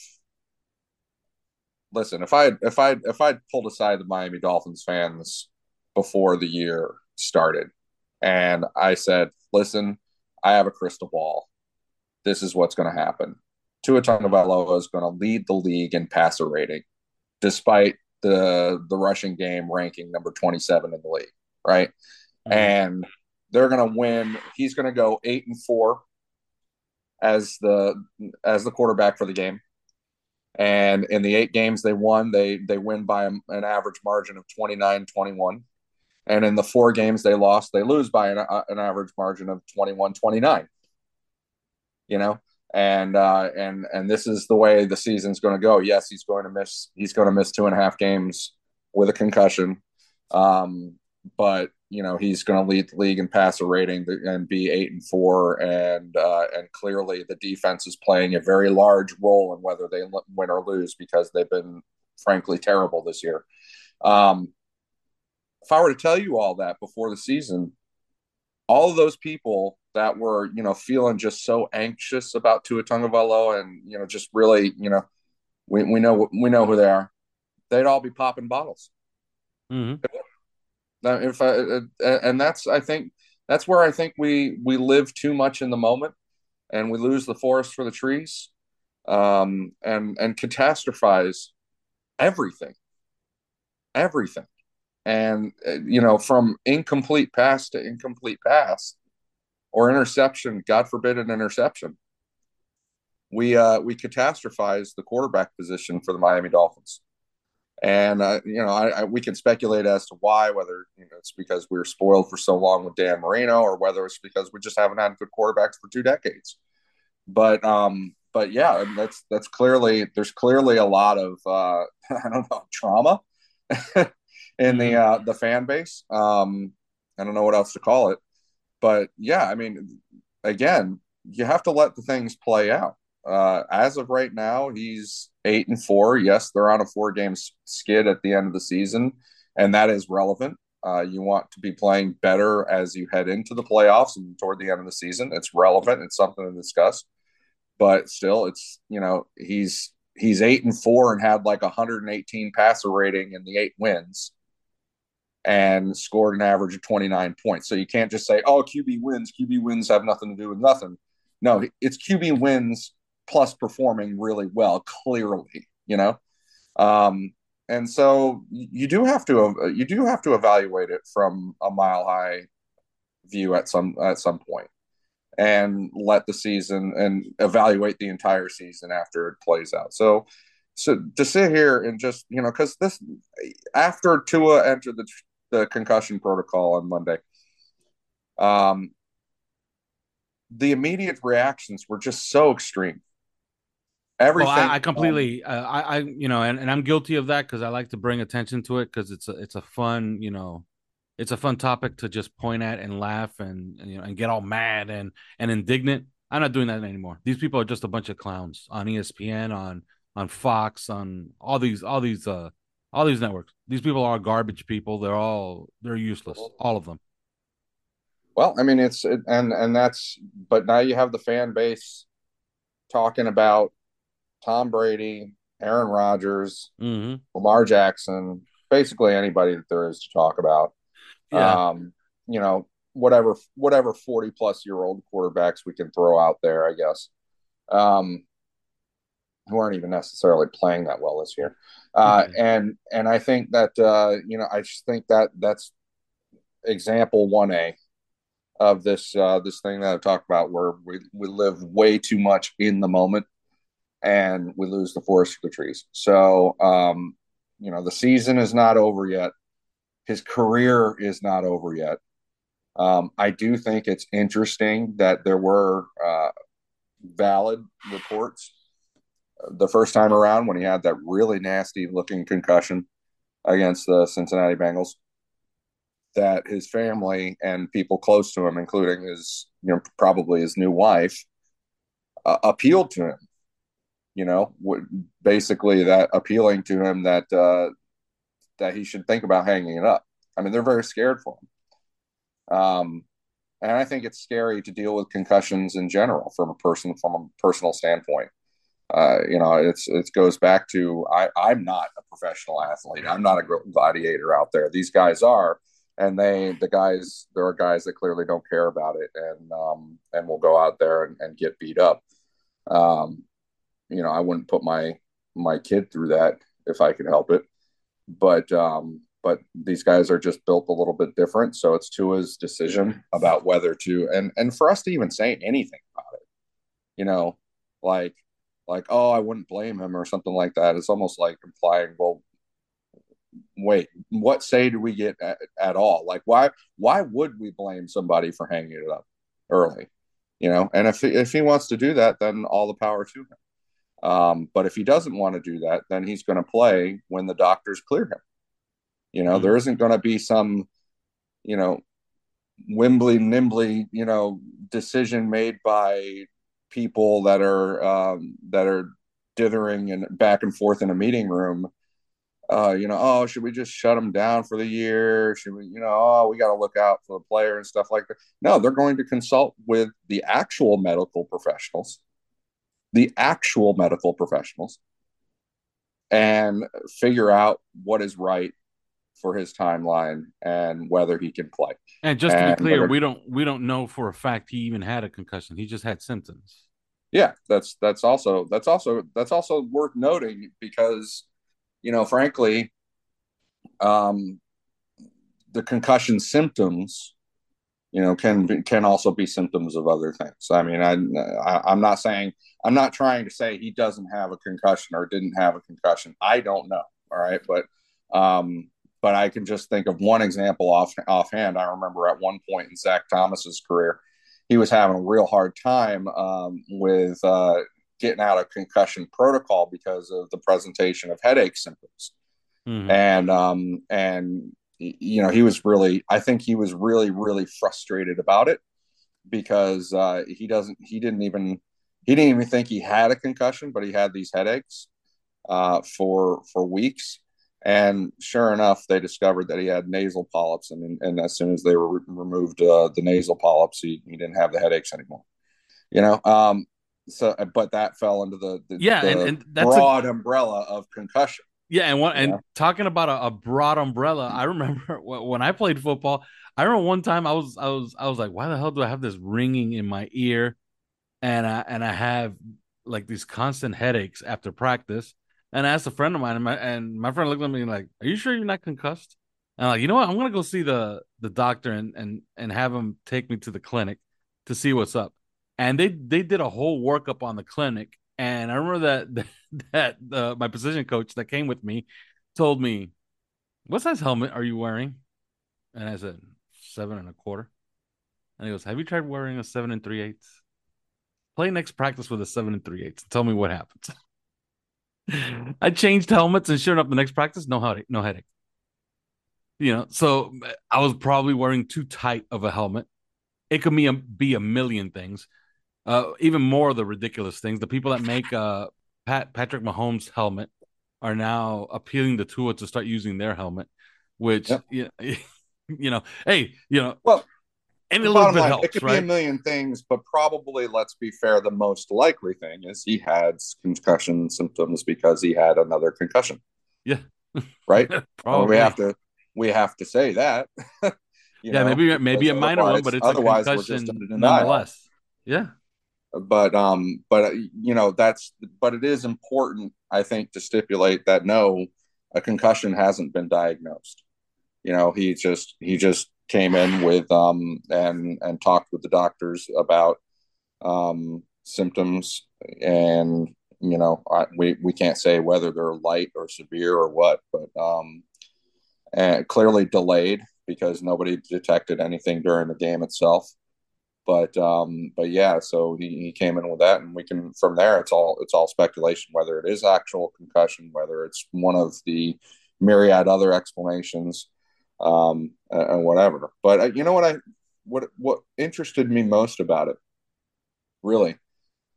listen, if I if I if I pulled aside the Miami Dolphins fans before the year started, and I said, listen, I have a crystal ball. This is what's going to happen. Tua Tagovailoa is going to lead the league in passer rating, despite the the rushing game ranking number 27 in the league, right? Mm-hmm. And they're going to win. He's going to go 8 and 4 as the as the quarterback for the game. And in the 8 games they won, they they win by an average margin of 29-21. And in the 4 games they lost, they lose by an, an average margin of 21-29. You know, and uh, and and this is the way the season's going to go. Yes, he's going to miss. He's going to miss two and a half games with a concussion, um, but you know he's going to lead the league in passer rating and be eight and four, and uh, and clearly the defense is playing a very large role in whether they win or lose because they've been frankly terrible this year. Um, if I were to tell you all that before the season, all of those people that were, you know, feeling just so anxious about Tua Tagovailoa and, you know, just really, you know, we, we know we know who they are. They'd all be popping bottles. Mm-hmm. If I, and that's I think that's where I think we we live too much in the moment, and we lose the forest for the trees, um, and and catastrophize everything, everything and uh, you know from incomplete pass to incomplete pass or interception god forbid an interception we uh we catastrophize the quarterback position for the miami dolphins. And uh, you know I, I, we can speculate as to why whether you know it's because we were spoiled for so long with dan marino or whether it's because we just haven't had good quarterbacks for two decades. But um but yeah that's that's clearly there's clearly a lot of uh i don't know trauma in the mm-hmm. uh, the fan base. Um, I don't know what else to call it, but yeah, I mean, again, you have to let the things play out. Uh, as of right now, he's eight and four. Yes, they're on a four game skid at the end of the season, and that is relevant. Uh, you want to be playing better as you head into the playoffs and toward the end of the season. It's relevant. It's something to discuss, but still, it's you know he's he's eight and four and had like 118 passer rating in the eight wins and scored an average of 29 points. So you can't just say, oh, QB wins. QB wins have nothing to do with nothing. No, it's QB wins plus performing really well, clearly, you know? Um, and so you do have to you do have to evaluate it from a mile high view at some at some point and let the season and evaluate the entire season after it plays out. So so to sit here and just you know because this after Tua entered the the concussion protocol on Monday. Um, the immediate reactions were just so extreme. Everything. I, I, completely, um, uh, I, I, you know, and, and I'm guilty of that because I like to bring attention to it because it's a, it's a fun, you know, it's a fun topic to just point at and laugh and, and you know and get all mad and and indignant. I'm not doing that anymore. These people are just a bunch of clowns on ESPN, on on Fox, on all these all these uh all these networks. These people are garbage people. They're all they're useless. All of them. Well, I mean, it's and and that's but now you have the fan base talking about Tom Brady, Aaron Rodgers, mm-hmm. Lamar Jackson, basically anybody that there is to talk about. Yeah. Um, you know, whatever whatever 40 plus year old quarterbacks we can throw out there, I guess. Um, who aren't even necessarily playing that well this year. Uh, mm-hmm. and and I think that uh, you know I just think that that's example one A of this uh, this thing that I've talked about where we, we live way too much in the moment and we lose the forest for the trees. So um, you know the season is not over yet. His career is not over yet. Um, I do think it's interesting that there were uh, valid reports the first time around when he had that really nasty looking concussion against the Cincinnati Bengals that his family and people close to him including his you know probably his new wife uh, appealed to him you know basically that appealing to him that uh, that he should think about hanging it up. I mean they're very scared for him. Um and i think it's scary to deal with concussions in general from a person from a personal standpoint uh, you know, it's it goes back to I, I'm not a professional athlete. I'm not a gladiator out there. These guys are, and they the guys there are guys that clearly don't care about it and um, and will go out there and, and get beat up. Um, you know, I wouldn't put my my kid through that if I could help it, but um, but these guys are just built a little bit different. So it's Tua's decision about whether to and and for us to even say anything about it, you know, like like, oh, I wouldn't blame him or something like that. It's almost like implying, well, wait, what say do we get at, at all? Like, why why would we blame somebody for hanging it up early? You know, and if if he wants to do that, then all the power to him. Um, but if he doesn't want to do that, then he's going to play when the doctors clear him. You know, mm-hmm. there isn't going to be some, you know, Wembley nimbly, you know, decision made by people that are um, that are dithering and back and forth in a meeting room. Uh, you know, oh, should we just shut them down for the year? Should we, you know, oh, we got to look out for the player and stuff like that. No, they're going to consult with the actual medical professionals, the actual medical professionals, and figure out what is right for his timeline and whether he can play. And just to be clear, whether, we don't we don't know for a fact he even had a concussion. He just had symptoms. Yeah, that's that's also that's also that's also worth noting because you know, frankly, um, the concussion symptoms, you know, can can also be symptoms of other things. I mean, I, I I'm not saying I'm not trying to say he doesn't have a concussion or didn't have a concussion. I don't know. All right, but um, but I can just think of one example off offhand. I remember at one point in Zach Thomas's career, he was having a real hard time um, with uh, getting out of concussion protocol because of the presentation of headache symptoms. Mm-hmm. And um, and you know he was really, I think he was really really frustrated about it because uh, he doesn't, he didn't even, he didn't even think he had a concussion, but he had these headaches uh, for for weeks and sure enough, they discovered that he had nasal polyps, and and as soon as they were removed uh, the nasal polyps, he, he didn't have the headaches anymore. You know, um, so but that fell into the, the yeah, the and, and that's broad a, umbrella of concussion. Yeah, and what and know? talking about a, a, broad umbrella, I remember when I played football. I remember one time I was I was I was like, why the hell do I have this ringing in my ear, and I and I have like these constant headaches after practice and I asked a friend of mine, and my, and my friend looked at me like, "Are you sure you're not concussed?" And I'm like, you know what? I'm gonna go see the the doctor and and and have him take me to the clinic to see what's up. And they they did a whole workup on the clinic, and I remember that that uh, my position coach that came with me told me, "What size helmet are you wearing?" And I said, seven and a quarter. And he goes, "Have you tried wearing a seven and three eighths? Play next practice with a seven and three eighths. Tell me what happens." I changed helmets, and sure enough, the next practice, no headache, no headache. You know, so I was probably wearing too tight of a helmet. It could be a, be a million things, uh, even more of the ridiculous things. The people that make uh, Pat Patrick Mahomes' helmet are now appealing to Tua to start using their helmet, which yep. you, know, you know, hey, you know, well, and a little bit line, helps, it could right? be a million things, but probably, let's be fair, the most likely thing is he had concussion symptoms because he had another concussion. Yeah, right. we have to we have to say that. yeah, know, maybe maybe a minor one, but it's a otherwise we're concussion nonetheless. Yeah. but um but uh, you know that's but it is important i think to stipulate that no a concussion hasn't been diagnosed you know he just he just came in with um and and talked with the doctors about um symptoms. And you know I, we we can't say whether they're light or severe or what but um clearly delayed because nobody detected anything during the game itself. But um but yeah so he, he came in with that and we can from there it's all it's all speculation whether it is actual concussion whether it's one of the myriad other explanations um and, whatever. But uh, you know what i what what interested me most about it really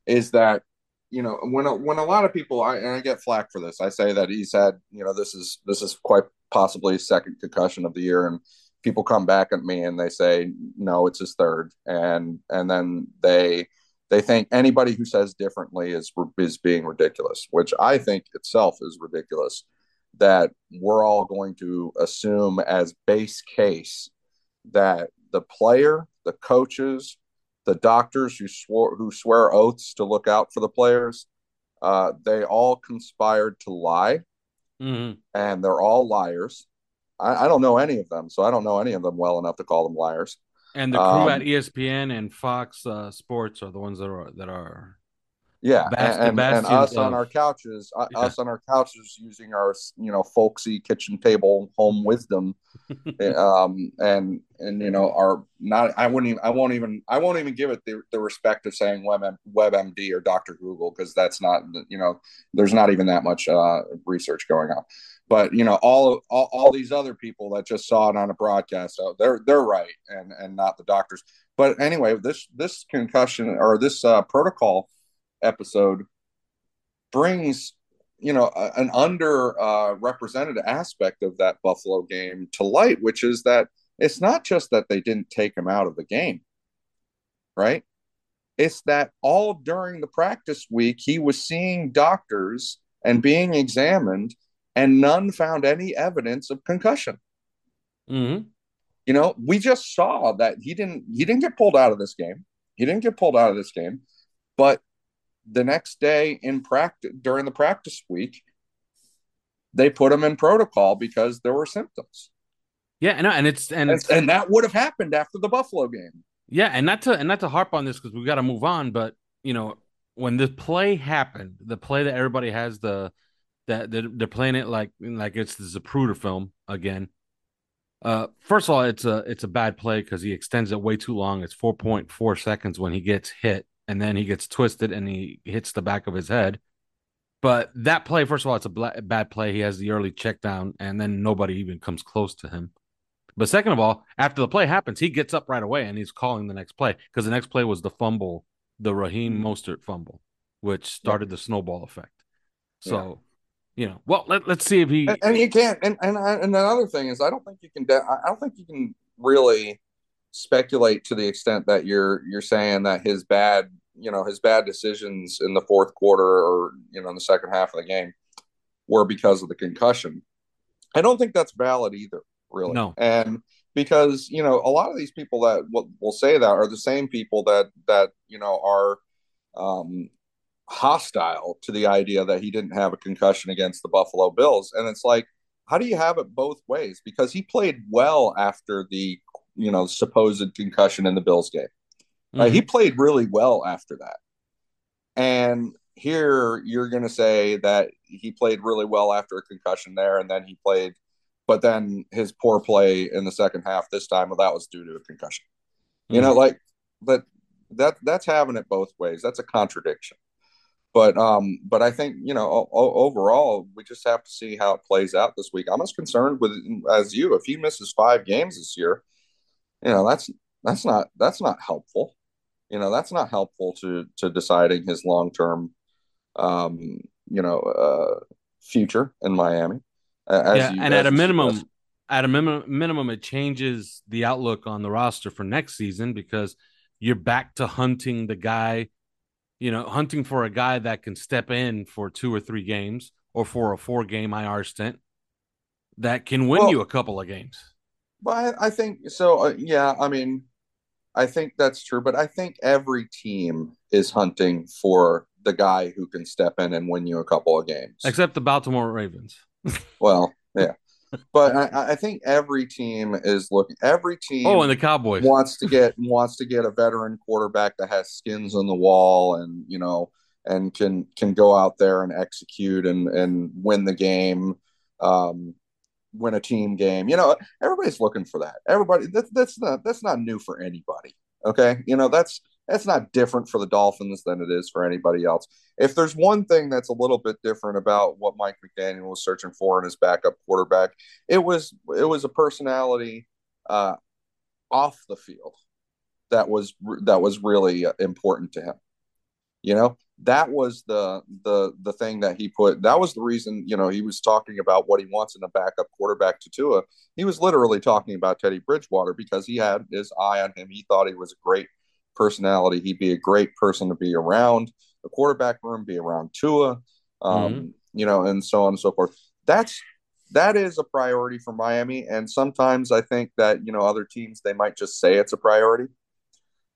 is that you know when a, when a lot of people I, and I get flack for this I say that he's had you know this is this is quite possibly second concussion of the year and people come back at me and they say no it's his third. And and then they they think anybody who says differently is is being ridiculous which I think itself is ridiculous that we're all going to assume as base case that the player the coaches the doctors who swore who swear oaths to look out for the players uh, they all conspired to lie. Mhm. and they're all liars. I, I don't know any of them so i don't know any of them well enough to call them liars. And the crew Um, at ESPN and Fox uh, Sports are the ones that are that are yeah Bas- the and, and, us on our couches Yeah. us on our couches using our you know folksy kitchen table home wisdom um and and you know are not i wouldn't even i won't even i won't even give it the, the respect of saying web webmd or dr google because that's not you know there's not even that much uh research going on but you know all, all all these other people that just saw it on a broadcast so they're they're right and and not the doctors but anyway this this concussion or this uh protocol episode brings you know a- an under uh, represented aspect of that Buffalo game to light, which is that it's not just that they didn't take him out of the game, right? It's that all during the practice week he was seeing doctors and being examined, and none found any evidence of concussion. Mhm. You know, we just saw that he didn't he didn't get pulled out of this game. He didn't get pulled out of this game, but the next day in practice during the practice week, they put him in protocol because there were symptoms, yeah, and and it's and and, and that would have happened after the Buffalo game. Yeah, and not to and not to harp on this because we got to move on, but you know when the play happened, the play that everybody has the that they're, they're playing it like like it's the Zapruder film again. Uh, first of all, it's a it's a bad play because he extends it way too long. It's four point four seconds when he gets hit, and then he gets twisted and he hits the back of his head. But that play, first of all, it's a bla- bad play. He has the early check down, and then nobody even comes close to him. But second of all, after the play happens, he gets up right away and he's calling the next play because the next play was the fumble, the Raheem mm-hmm. Mostert fumble, which started the snowball effect. So, you know, well, let, let's see if he. And, and you can't. And and and another thing is, I don't think you can. de- I don't think you can really speculate to the extent that you're you're saying that his bad, you know, his bad decisions in the fourth quarter or you know in the second half of the game were because of the concussion. I don't think that's valid either, really. No. And because you know a lot of these people that will, will say that are the same people that that you know are um, hostile to the idea that he didn't have a concussion against the Buffalo Bills. And it's like, how do you have it both ways? Because he played well after the you know supposed concussion in the Bills game. Mhm. he played really well after that. And here you're going to say that he played really well after a concussion there, and then he played, but then his poor play in the second half this time, well, that was due to a concussion. You know, like, but that that's having it both ways. That's a contradiction. But um, but I think you know o- overall we just have to see how it plays out this week. I'm as concerned with as you. If he misses five games this year, you know that's that's not that's not helpful. You know that's not helpful to to deciding his long term, um, you know, uh, future in Miami. As yeah, you- and at a minimum, suggest. at a minimum, minimum, it changes the outlook on the roster for next season because you're back to hunting the guy, you know, hunting for a guy that can step in for two or three games or for a four game IR stint that can win Well- you a couple of games. But I, I think so. Uh, yeah, I mean, I think that's true. But I think every team is hunting for the guy who can step in and win you a couple of games, except the Baltimore Ravens. well, yeah, but I, I, think every team is looking. Every team. Oh, and the Cowboys wants to get wants to get a veteran quarterback that has skins on the wall, and you know, and can can go out there and execute and and win the game. Um, win a team game. You know, everybody's looking for that. Everybody that, that's not that's not new for anybody. Okay, you know that's that's not different for the Dolphins than it is for anybody else. If there's one thing that's a little bit different about what Mike McDaniel was searching for in his backup quarterback, it was it was a personality uh, off the field that was that was really important to him. You know, that was the the the thing that he put that was the reason you know he was talking about what he wants in a backup quarterback to Tua. He was literally talking about Teddy Bridgewater because he had his eye on him. He thought he was a great personality. He'd be a great person to be around the quarterback room, be around Tua, um, mm-hmm. you know, and so on and so forth. That's that is a priority for Miami, and sometimes I think that you know other teams they might just say it's a priority.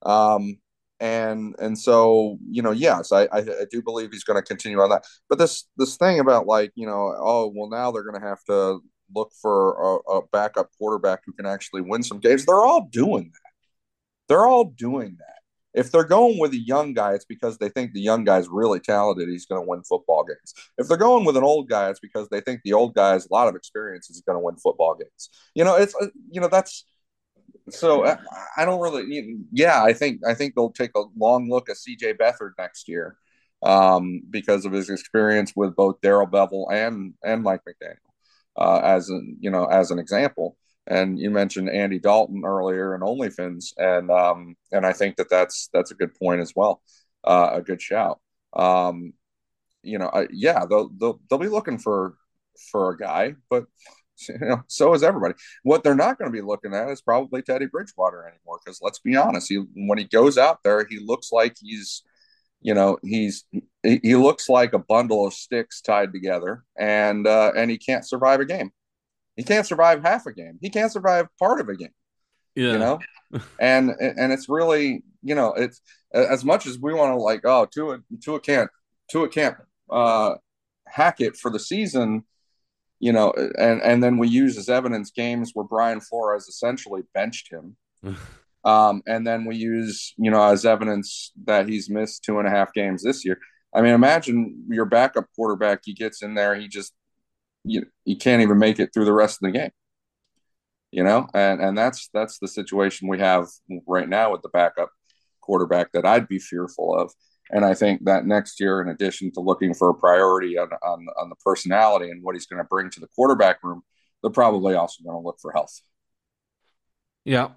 Um, and and so you know yes I, I, I do believe he's going to continue on that. But this this thing about like you know oh well now they're going to have to look for a, a, backup quarterback who can actually win some games. They're all doing that. They're all doing that. If they're going with a young guy it's because they think the young guy's really talented he's going to win football games. If they're going with an old guy it's because they think the old guy has a lot of experience is going to win football games. You know it's uh, you know that's so I, I, don't really. Yeah, I think I think they'll take a long look at C.J. Beathard next year um, because of his experience with both Darrell Bevell and and Mike McDaniel uh, as an you know as an example. And you mentioned Andy Dalton earlier and OnlyFins, and um, and I think that that's that's a good point as well, uh, a good shout. Um, you know, I, yeah, they'll, they'll they'll be looking for for a guy, but you know, so is everybody. What they're not going to be looking at is probably Teddy Bridgewater anymore. Because let's be honest, he when he goes out there, he looks like he's, you know, he's he, looks like a bundle of sticks tied together, and uh, and he can't survive a game. He can't survive half a game. He can't survive part of a game. Yeah. You know, and and it's really you know it's as much as we want to like oh Tua Tua can't Tua can't uh, hack it for the season you know, and and then we use as evidence games where Brian Flores essentially benched him. um, and then we use, you know, as evidence that he's missed two and a half games this year. I mean, imagine your backup quarterback, he gets in there, he just you he can't even make it through the rest of the game. You know, and and that's that's the situation we have right now with the backup quarterback that I'd be fearful of. And I think that next year, in addition to looking for a priority on, on, on the personality and what he's going to bring to the quarterback room, they're probably also going to look for health. Yeah.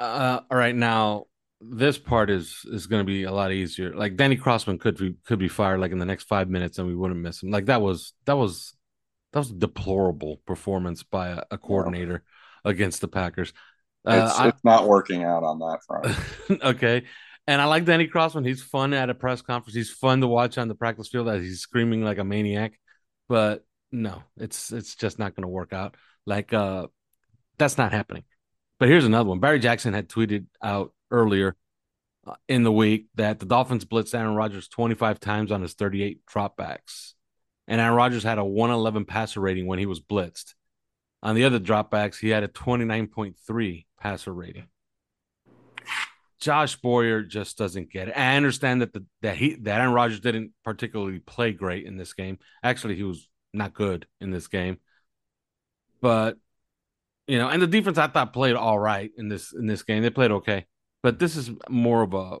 Uh, all right. Now, this part is is going to be a lot easier. Like Danny Crossman could be could be fired like in the next five minutes, and we wouldn't miss him. Like that was that was that was a deplorable performance by a, a coordinator yeah. against the Packers. Uh, it's, it's not working out on that front. okay. And I like Danny Crossman. He's fun at a press conference. He's fun to watch on the practice field as he's screaming like a maniac. But no, it's it's just not going to work out. Like uh, that's not happening. But here's another one. Barry Jackson had tweeted out earlier uh, in the week that the Dolphins blitzed Aaron Rodgers 25 times on his 38 dropbacks, and Aaron Rodgers had a 111 passer rating when he was blitzed. On the other dropbacks, he had a 29.3 passer rating. Josh Boyer just doesn't get it. I understand that the that he that Aaron Rodgers didn't particularly play great in this game. Actually, he was not good in this game. But you know, and the defense I thought played all right in this in this game. They played okay. But this is more of a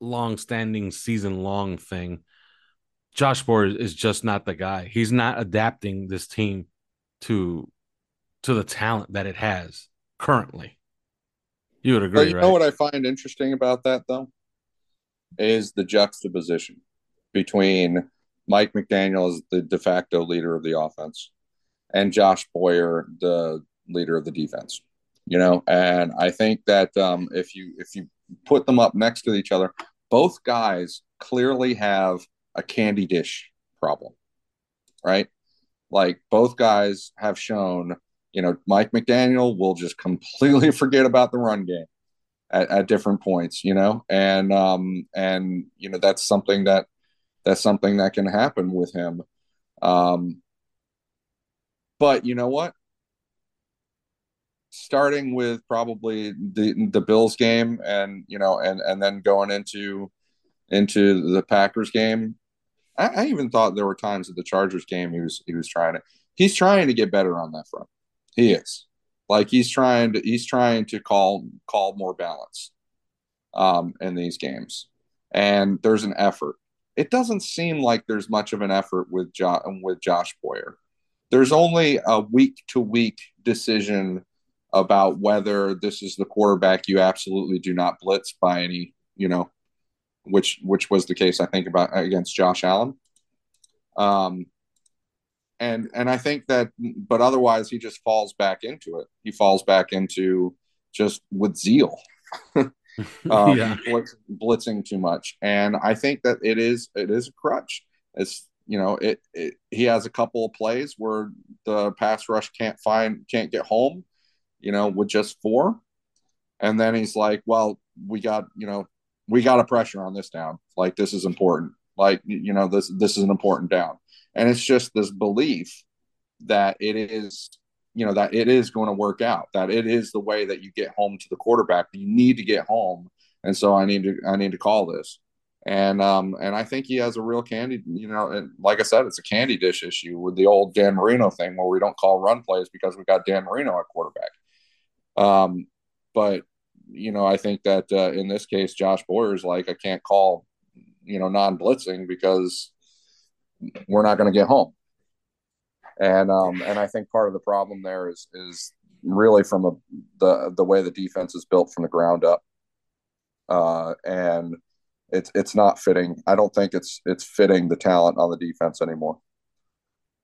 long-standing season-long thing. Josh Boyer is just not the guy. He's not adapting this team to to the talent that it has currently. You would agree, but you right? know what I find interesting about that though is the juxtaposition between Mike McDaniel as the de facto leader of the offense and Josh Boyer, the leader of the defense. You know, and I think that um, if you if you put them up next to each other, both guys clearly have a candy dish problem, right? Like both guys have shown you know, Mike McDaniel will just completely forget about the run game at, at different points, you know, and um and you know that's something that that's something that can happen with him. Um, but you know what? Starting with probably the the Bills game, and you know, and and then going into into the Packers game, I, I even thought there were times at the Chargers game he was he was trying to he's trying to get better on that front. He is like he's trying to he's trying to call call more balance um, in these games, and there's an effort. It doesn't seem like there's much of an effort with jo- with Josh Boyer. There's only a week to week decision about whether this is the quarterback you absolutely do not blitz by any, you know, which which was the case I think about against Josh Allen. Um, and and I think that, but otherwise, he just falls back into it. He falls back into just with zeal, um, yeah. blitz, blitzing too much, and I think that it is it is a crutch. It's you know it, it he has a couple of plays where the pass rush can't find can't get home, you know, with just four, and then he's like, well, we got you know we got a pressure on this down. Like this is important. Like you know this this is an important down and it's just this belief that it is you know that it is going to work out that it is the way that you get home to the quarterback. You need to get home. And so i need to i need to call this. And um and i think he has a real candy you know and like i said it's a candy dish issue with the old dan marino thing where we don't call run plays because we got dan marino at quarterback. Um but you know i think that uh, in this case josh boyer is like i can't call you know non-blitzing because we're not going to get home. And um, and I think part of the problem there is is really from a, the the way the defense is built from the ground up, uh, and it's it's not fitting. I don't think it's it's fitting the talent on the defense anymore.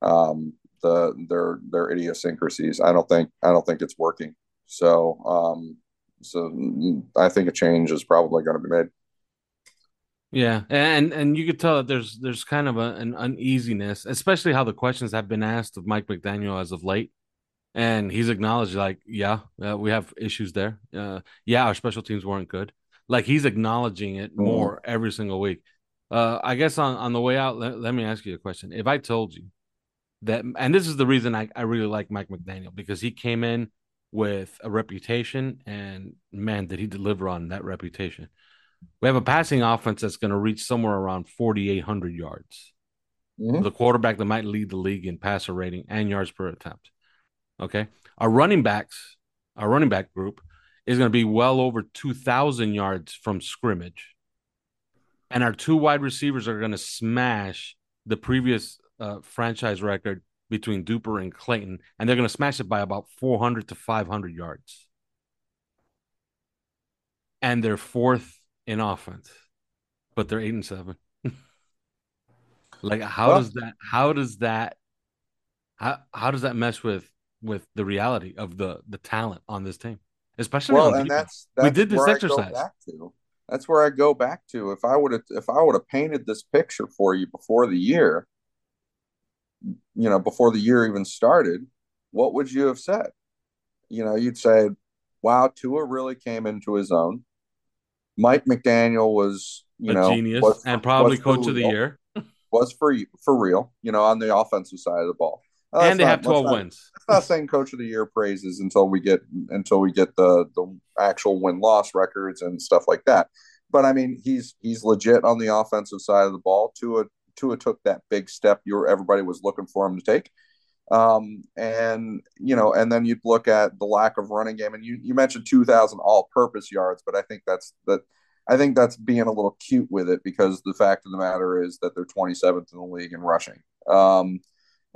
Um, the their their idiosyncrasies. I don't think I don't think it's working. So um, so I think a change is probably going to be made. Yeah, and and you could tell that there's there's kind of a, an uneasiness, especially how the questions have been asked of Mike McDaniel as of late, and he's acknowledged like, yeah, uh, we have issues there. Uh, yeah, our special teams weren't good. Like he's acknowledging it mm-hmm. more every single week. Uh, I guess on on the way out, let, let me ask you a question. If I told you that, and this is the reason I I really like Mike McDaniel because he came in with a reputation, and man, did he deliver on that reputation we have a passing offense that's going to reach somewhere around 4,800 yards. Mm-hmm. The quarterback that might lead the league in passer rating and yards per attempt. Okay. Our running backs, our running back group is going to be well over 2,000 yards from scrimmage. And our two wide receivers are going to smash the previous uh, franchise record between Duper and Clayton. And they're going to smash it by about 400 to 500 yards. And they're fourth in offense, but they're eight and seven. like how well, does that how does that how how does that mesh with with the reality of the the talent on this team? Especially well, and that's, that's, we did this exercise. That's where I go back to. If I would have if I would have painted this picture for you before the year, you know, before the year even started, what would you have said? You know, you'd say, "Wow, Tua really came into his own. Mike McDaniel was, you a know, genius was, and probably coach of the year. was for for real, you know, on the offensive side of the ball. Uh, and they not, have twelve not, wins. not saying coach of the year praises until we get until we get the the actual win loss records and stuff like that. But I mean, he's he's legit on the offensive side of the ball. Tua Tua took that big step. You everybody was looking for him to take. Um, and you know, and then you'd look at the lack of running game, and you you mentioned two thousand all-purpose yards, but I think that's that. I think that's being a little cute with it because the fact of the matter is that they're 27th in the league in rushing. Um,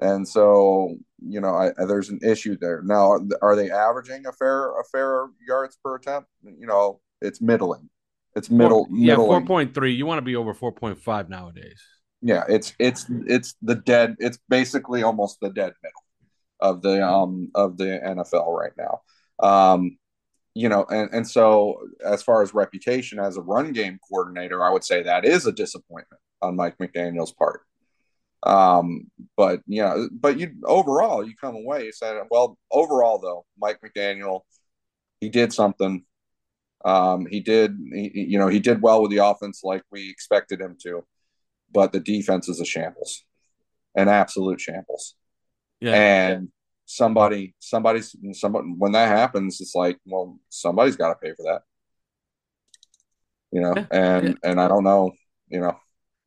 and so, you know, I, I, there's an issue there. Now, are they averaging a fair a fair yards per attempt? You know, it's middling. It's middle. Four, yeah, four point three. You want to be over four point five nowadays yeah it's it's it's the dead it's basically almost the dead middle of the um of the NFL right now. Um you know and and so as far as reputation as a run game coordinator I would say that is a disappointment on Mike McDaniel's part. Um, but you know, but you overall you come away you said, well, overall though, Mike McDaniel, he did something. Um, he did, he, you know, he did well with the offense like we expected him to, but the defense is a shambles, an absolute shambles. Yeah. And somebody, somebody's, somebody, when that happens, it's like, well, somebody's got to pay for that, you know, yeah. and, yeah. and I don't know, you know,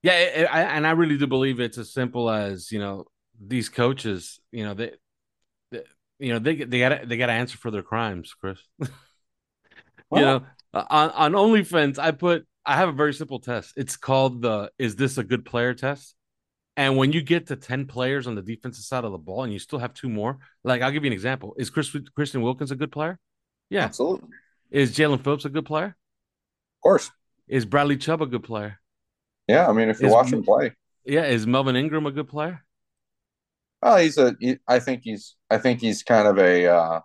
yeah, it, I, and I really do believe it's as simple as you know these coaches. You know they, they you know they they got they got to answer for their crimes, Chris. well, you know, on on OnlyFans, I put I have a very simple test. It's called the "Is this a good player?" test. And when you get to ten players on the defensive side of the ball, and you still have two more, like I'll give you an example: Is Chris Christian Wilkins a good player? Yeah, absolutely. Is Jaelan Phillips a good player? Of course. Is Bradley Chubb a good player? Yeah, I mean, if you watch him play, yeah, is Melvin Ingram a good player? Oh, he's a. He, I think he's. I think he's kind of a. Uh,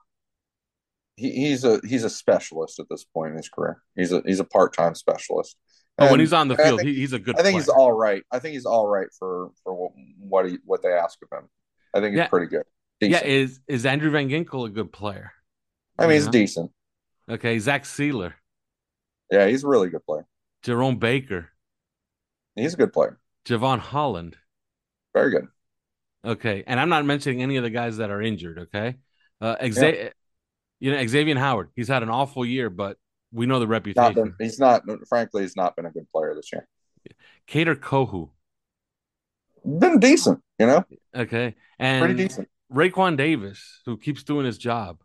he, he's a he's a specialist at this point in his career. He's a he's a part time specialist. Oh, when he's on the field, think, he's a good. I think player. he's all right. I think he's all right for for what what, he, what they ask of him. I think he's yeah. pretty good. Decent. Yeah, is is Andrew Van Ginkel a good player? I mean, he's decent. Okay, Zach Sieler. Yeah, he's a really good player. Jerome Baker. He's a good player. Jevon Holland. Very good. Okay, and I'm not mentioning any of the guys that are injured. Okay, uh, Exa- yeah. You know Xavier Howard. He's had an awful year, but we know the reputation. Not been, he's not. Frankly, he's not been a good player this year. Kader Kohou. Been decent, you know. Okay, and pretty decent. Raekwon Davis, who keeps doing his job.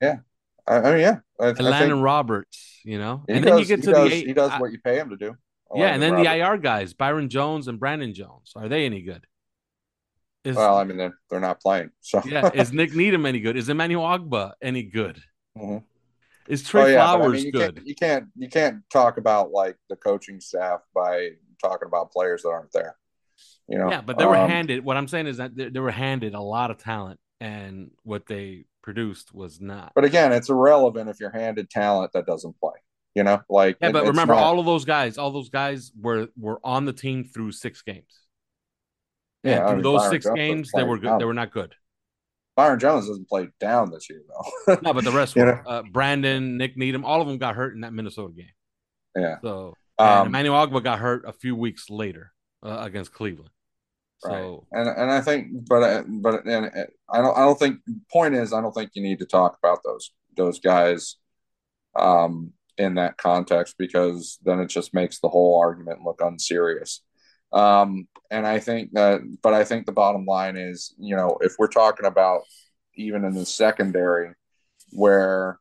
Yeah, I, I mean, yeah. I, Landon Roberts, you know, and does, then you get to the eight, he does what you pay him to do yeah, and then the IR guys, Byron Jones and Brandon Jones, are they any good? Is, well, I mean, they're, they're not playing. So yeah, is Nik Needham any good? Is Emmanuel Ogbah any good? Mm-hmm. Is Trey oh, yeah, Flowers I mean, you good? Can't, you can't you can't talk about like the coaching staff by talking about players that aren't there. You know, yeah, but they were um, handed. What I'm saying is that they, they were handed a lot of talent, and what they produced was not. But again, it's irrelevant if you're handed talent that doesn't play. You know, like yeah, but remember, not... all of those guys, all those guys were were on the team through six games. Yeah, and through I mean, those Byron six Jones games, they were good. Down. They were not good. Byron Jones doesn't play down this year though. no, but the rest were uh, Brandon, Nik Needham, all of them got hurt in that Minnesota game. Yeah. So um, Emmanuel Ogbah got hurt a few weeks later uh, against Cleveland. So right. and and I think, but uh, but and I don't I don't think. Point is, I don't think you need to talk about those those guys. Um, in that context because then it just makes the whole argument look unserious. Um, and I think that, but I think the bottom line is, you know, if we're talking about even in the secondary where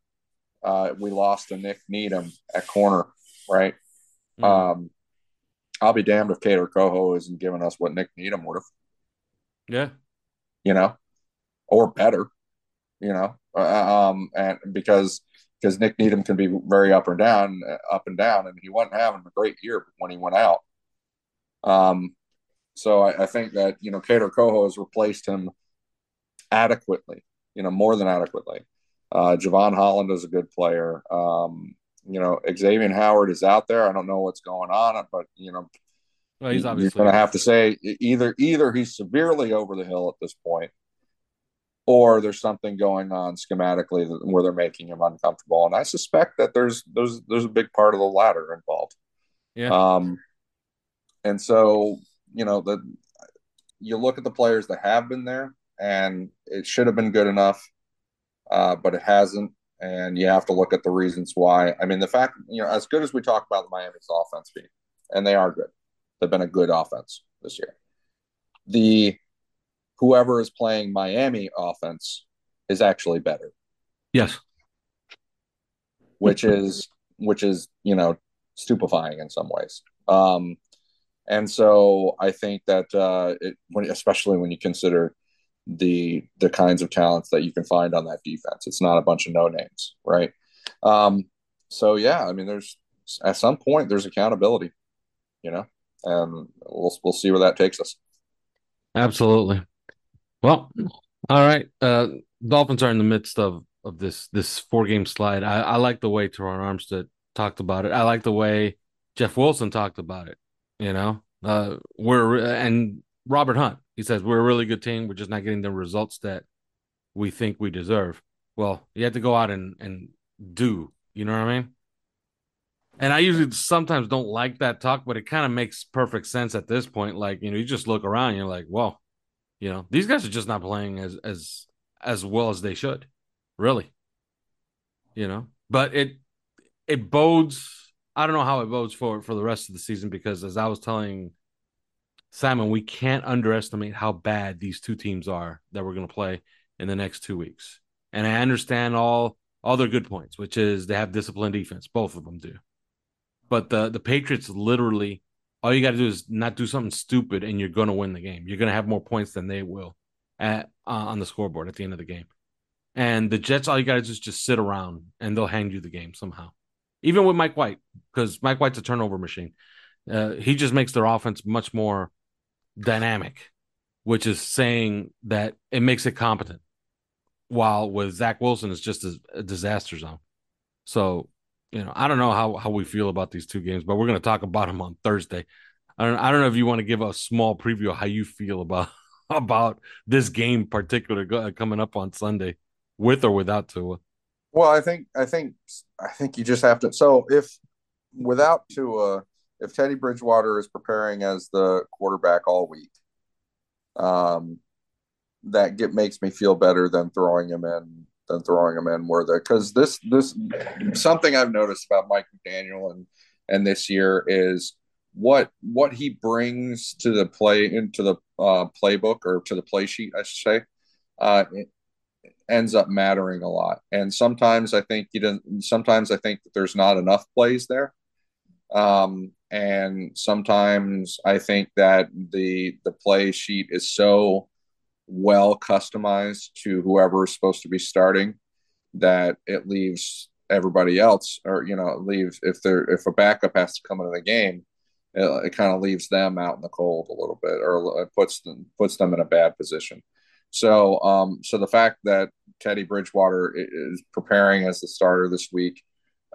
uh, we lost to Nik Needham at corner, right? Mm. Um, I'll be damned if Kader Kohou isn't giving us what Nik Needham would have. Yeah. You know, or better, you know, uh, um, and because because Nik Needham can be very up and down, up and down, and he wasn't having a great year when he went out. Um, so I, I think that you know Kader Kohou has replaced him adequately, you know, more than adequately. Uh, Jevon Holland is a good player. Um, you know, Xavier Howard is out there. I don't know what's going on, but you know, well, he's obviously going to have to say either either he's severely over the hill at this point, or there's something going on schematically where they're making him uncomfortable. And I suspect that there's there's there's a big part of the latter involved. Yeah. Um, and so you know the you look at the players that have been there, and it should have been good enough, uh, but it hasn't. And you have to look at the reasons why. I mean, the fact you know, as good as we talk about the Miami's offense being, and they are good, they've been a good offense this year. The whoever is playing Miami offense is actually better. Yes. Which is which is, you know, stupefying in some ways. Um and so I think that uh it, when especially when you consider the the kinds of talents that you can find on that defense. It's not a bunch of no names, right? Um so yeah, I mean there's at some point there's accountability, you know, and we'll we'll see where that takes us. Absolutely. Well, all right. Uh, Dolphins are in the midst of of this this four game slide. I, I like the way Terron Armstead talked about it. I like the way Jeff Wilson talked about it. You know, uh, we're and Robert Hunt. He says we're a really good team. We're just not getting the results that we think we deserve. Well, you have to go out and and do. You know what I mean? And I usually sometimes don't like that talk, but it kind of makes perfect sense at this point. Like, you know, you just look around, you're like, well, you know, these guys are just not playing as as as well as they should, really. You know, but it it bodes. I don't know how it bodes for for the rest of the season because, as I was telling Simon, we can't underestimate how bad these two teams are that we're going to play in the next two weeks. And I understand all all their good points, which is they have disciplined defense. Both of them do. But the the Patriots literally, all you got to do is not do something stupid, and you're going to win the game. You're going to have more points than they will at uh, on the scoreboard at the end of the game. And the Jets, all you got to do is just sit around, and they'll hand you the game somehow. Even with Mike White, because Mike White's a turnover machine. Uh, he just makes their offense much more dynamic, which is saying that it makes it competent. While with Zach Wilson, it's just a, a disaster zone. So, you know, I don't know how, how we feel about these two games, but we're going to talk about them on Thursday. I don't, I don't know if you want to give a small preview of how you feel about about this game particular coming up on Sunday, with or without Tua. Well, I think I think I think you just have to. So if without Tua, if Teddy Bridgewater is preparing as the quarterback all week, um, that get makes me feel better than throwing him in than throwing him in where the because this this something I've noticed about Mike McDaniel and and this year is what what he brings to the play into the uh, playbook or to the play sheet I should say uh, ends up mattering a lot. And sometimes I think he doesn't sometimes I think that there's not enough plays there. Um, and sometimes I think that the the play sheet is so well customized to whoever is supposed to be starting that it leaves everybody else or you know it leaves if they're if a backup has to come into the game it, it kind of leaves them out in the cold a little bit or it puts them puts them in a bad position so um so the fact that Teddy Bridgewater is preparing as the starter this week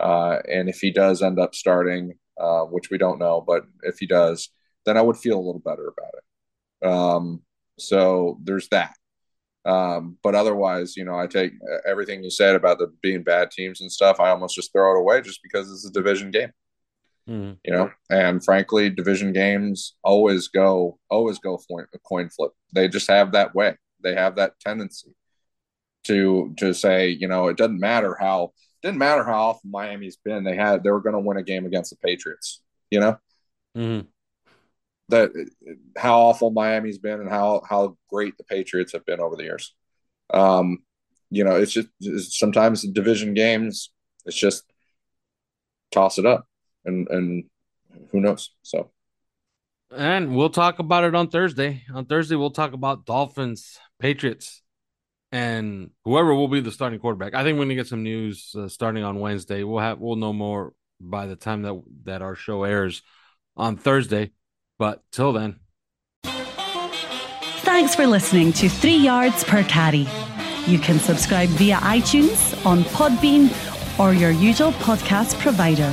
uh and if he does end up starting uh, which we don't know, but if he does, then I would feel a little better about it. Um, so there's that. Um, but otherwise, you know, I take everything you said about the being bad teams and stuff. I almost just throw it away just because it's a division game. Mm. You know, and frankly, division games always go always go a coin flip. They just have that way. They have that tendency to to say, you know, it doesn't matter how didn't matter how often Miami's been. They had they were going to win a game against the Patriots. You know, mm-hmm. that how awful Miami's been and how how great the Patriots have been over the years. Um, you know, it's just it's sometimes in division games, it's just toss it up and and who knows. So. And we'll talk about it on Thursday. On Thursday, we'll talk about Dolphins, Patriots and whoever will be the starting quarterback. I think we're gonna get some news uh, starting on Wednesday. We'll have we'll know more by the time that that our show airs on Thursday. But till then. Thanks for listening to Three Yards Per Carry. You can subscribe via iTunes, on Podbean, or your usual podcast provider.